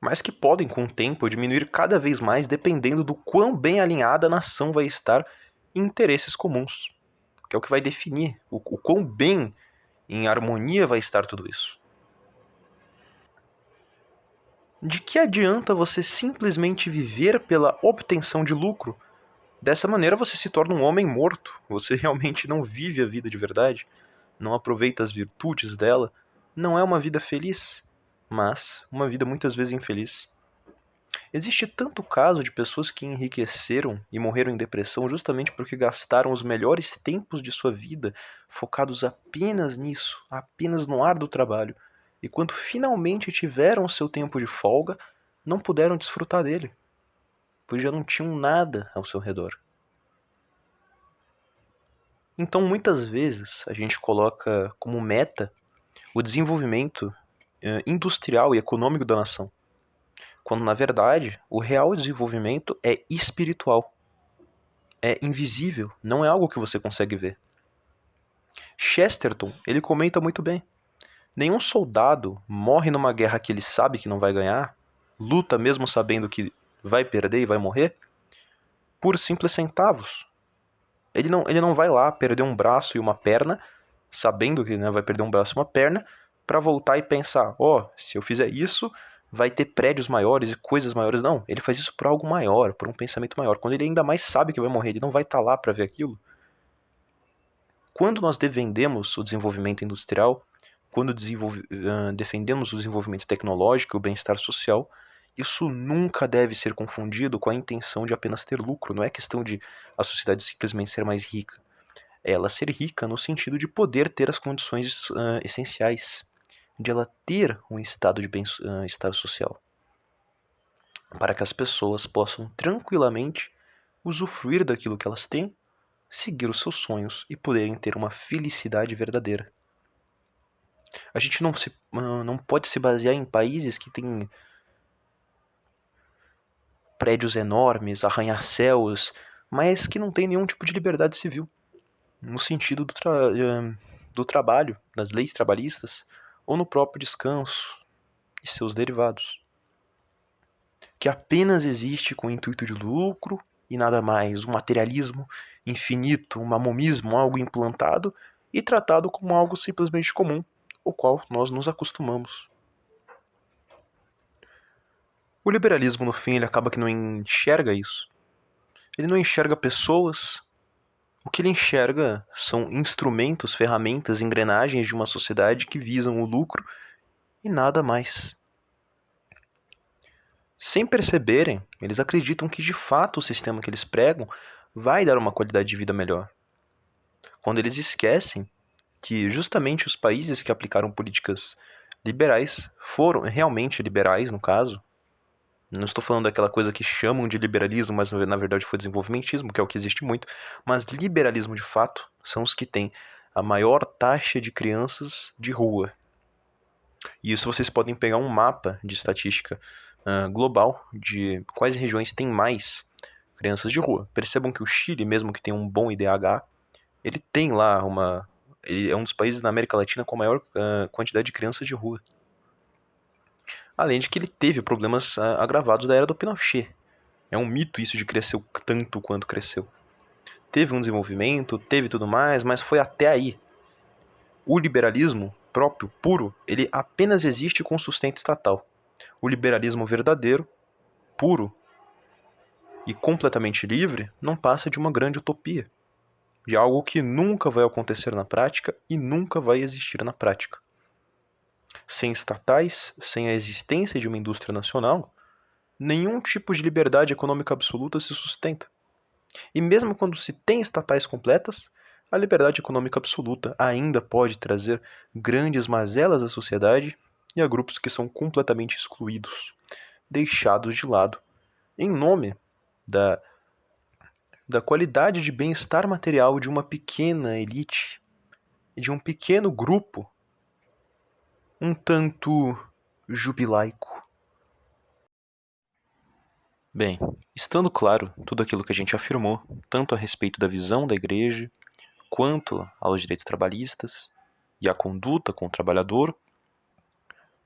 mas que podem, com o tempo, diminuir cada vez mais dependendo do quão bem alinhada a nação vai estar em interesses comuns, que é o que vai definir o, o quão bem em harmonia vai estar tudo isso. De que adianta você simplesmente viver pela obtenção de lucro? Dessa maneira você se torna um homem morto. Você realmente não vive a vida de verdade, não aproveita as virtudes dela, não é uma vida feliz mas uma vida muitas vezes infeliz. Existe tanto caso de pessoas que enriqueceram e morreram em depressão justamente porque gastaram os melhores tempos de sua vida focados apenas nisso, apenas no ar do trabalho, e quando finalmente tiveram seu tempo de folga, não puderam desfrutar dele, pois já não tinham nada ao seu redor. Então, muitas vezes, a gente coloca como meta o desenvolvimento eh, industrial e econômico da nação, quando na verdade o real desenvolvimento é espiritual, é invisível, não é algo que você consegue ver. Chesterton ele comenta muito bem. Nenhum soldado morre numa guerra que ele sabe que não vai ganhar, luta mesmo sabendo que vai perder e vai morrer, por simples centavos. Ele não, ele não vai lá perder um braço e uma perna, sabendo que né, vai perder um braço e uma perna, para voltar e pensar, ó, oh, se eu fizer isso, vai ter prédios maiores e coisas maiores. Não, ele faz isso por algo maior, por um pensamento maior. Quando ele ainda mais sabe que vai morrer, ele não vai estar tá lá para ver aquilo. Quando nós defendemos o desenvolvimento industrial, quando uh, defendemos o desenvolvimento tecnológico e o bem-estar social, isso nunca deve ser confundido com a intenção de apenas ter lucro. Não é questão de a sociedade simplesmente ser mais rica. É ela ser rica no sentido de poder ter as condições uh, essenciais de ela ter um estado de bem-estar social, para que as pessoas possam tranquilamente usufruir daquilo que elas têm, seguir os seus sonhos e poderem ter uma felicidade verdadeira. A gente não, se, não pode se basear em países que têm prédios enormes, arranha-céus, mas que não têm nenhum tipo de liberdade civil, no sentido do, tra eh, do trabalho, das leis trabalhistas, ou no próprio descanso e seus derivados, que apenas existe com o intuito de lucro e nada mais, um materialismo infinito, um mamomismo, algo implantado e tratado como algo simplesmente comum, o qual nós nos acostumamos. O liberalismo, no fim, ele acaba que não enxerga isso. Ele não enxerga pessoas, o que ele enxerga são instrumentos, ferramentas, engrenagens de uma sociedade que visam o lucro e nada mais. Sem perceberem, eles acreditam que de fato o sistema que eles pregam vai dar uma qualidade de vida melhor. Quando eles esquecem que justamente os países que aplicaram políticas liberais foram realmente liberais, no caso, não estou falando daquela coisa que chamam de liberalismo, mas na verdade foi desenvolvimentismo, que é o que existe muito. Mas liberalismo de fato são os que têm a maior taxa de crianças de rua. E isso vocês podem pegar um mapa de estatística uh, global de quais regiões têm mais crianças de rua. Percebam que o Chile, mesmo que tenha um bom IDH, ele tem lá uma. Ele é um dos países na América Latina com a maior uh, quantidade de crianças de rua. Além de que ele teve problemas uh, agravados da era do Pinochet. É um mito isso de crescer tanto quanto cresceu. Teve um desenvolvimento, teve tudo mais, mas foi até aí. O liberalismo próprio, puro, ele apenas existe com sustento estatal. O liberalismo verdadeiro, puro e completamente livre, não passa de uma grande utopia, de algo que nunca vai acontecer na prática e nunca vai existir na prática sem estatais, sem a existência de uma indústria nacional, nenhum tipo de liberdade econômica absoluta se sustenta. E mesmo quando se tem estatais completas, a liberdade econômica absoluta ainda pode trazer grandes mazelas à sociedade e a grupos que são completamente excluídos, deixados de lado, em nome da, da qualidade de bem-estar material de uma pequena elite de um pequeno grupo um tanto jubilaico. Bem, estando claro tudo aquilo que a gente afirmou, tanto a respeito da visão da igreja, quanto aos direitos trabalhistas e a conduta com o trabalhador,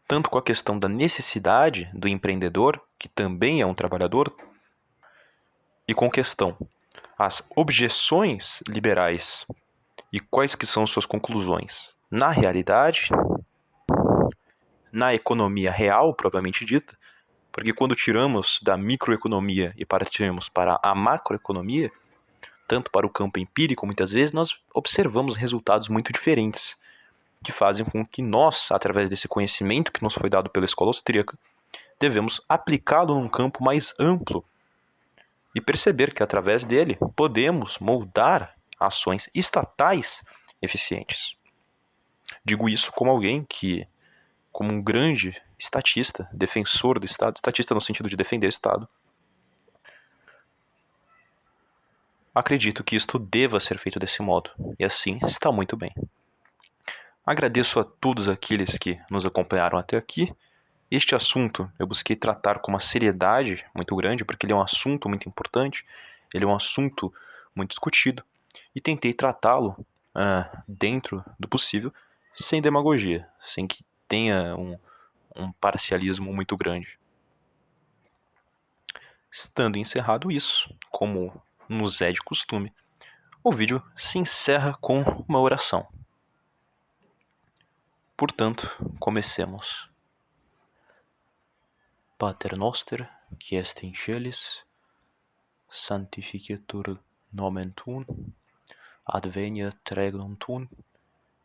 tanto com a questão da necessidade do empreendedor, que também é um trabalhador, e com questão as objeções liberais e quais que são suas conclusões? Na realidade, na economia real propriamente dita, porque quando tiramos da microeconomia e partimos para a macroeconomia, tanto para o campo empírico, muitas vezes nós observamos resultados muito diferentes, que fazem com que nós, através desse conhecimento que nos foi dado pela escola austríaca, devemos aplicá-lo num campo mais amplo e perceber que através dele podemos moldar ações estatais eficientes. Digo isso como alguém que, como um grande estatista, defensor do Estado, estatista no sentido de defender o Estado, acredito que isto deva ser feito desse modo, e assim está muito bem. Agradeço a todos aqueles que nos acompanharam até aqui. Este assunto eu busquei tratar com uma seriedade muito grande, porque ele é um assunto muito importante, ele é um assunto muito discutido, e tentei tratá-lo uh, dentro do possível, sem demagogia, sem que tenha um, um parcialismo muito grande. Estando encerrado isso, como nos é de costume, o vídeo se encerra com uma oração. Portanto, comecemos. Pater noster, qui est in celis, sanctificetur nomen tuum, adveniat regnum tuum,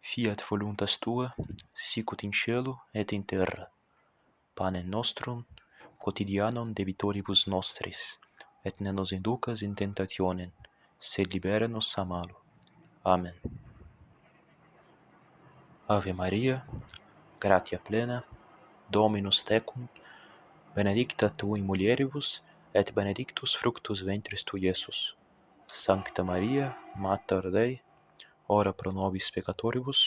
fiat voluntas tua, sicut in cielo et in terra. Panem nostrum quotidianum debitoribus nostris, et ne nos inducas in tentationem, sed libera nos a malo. Amen. Ave Maria, gratia plena, Dominus tecum, benedicta tu in mulieribus, et benedictus fructus ventris tu, Iesus. Sancta Maria, Mater Dei, ora pro nobis peccatoribus,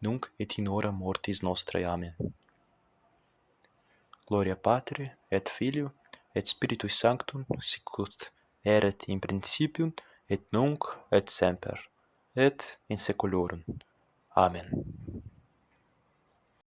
nunc et in hora mortis nostrae. Amen. Gloria Patri, et Filio, et Spiritui Sanctum, sicut erat in principium, et nunc, et semper, et in seculorum. Amen.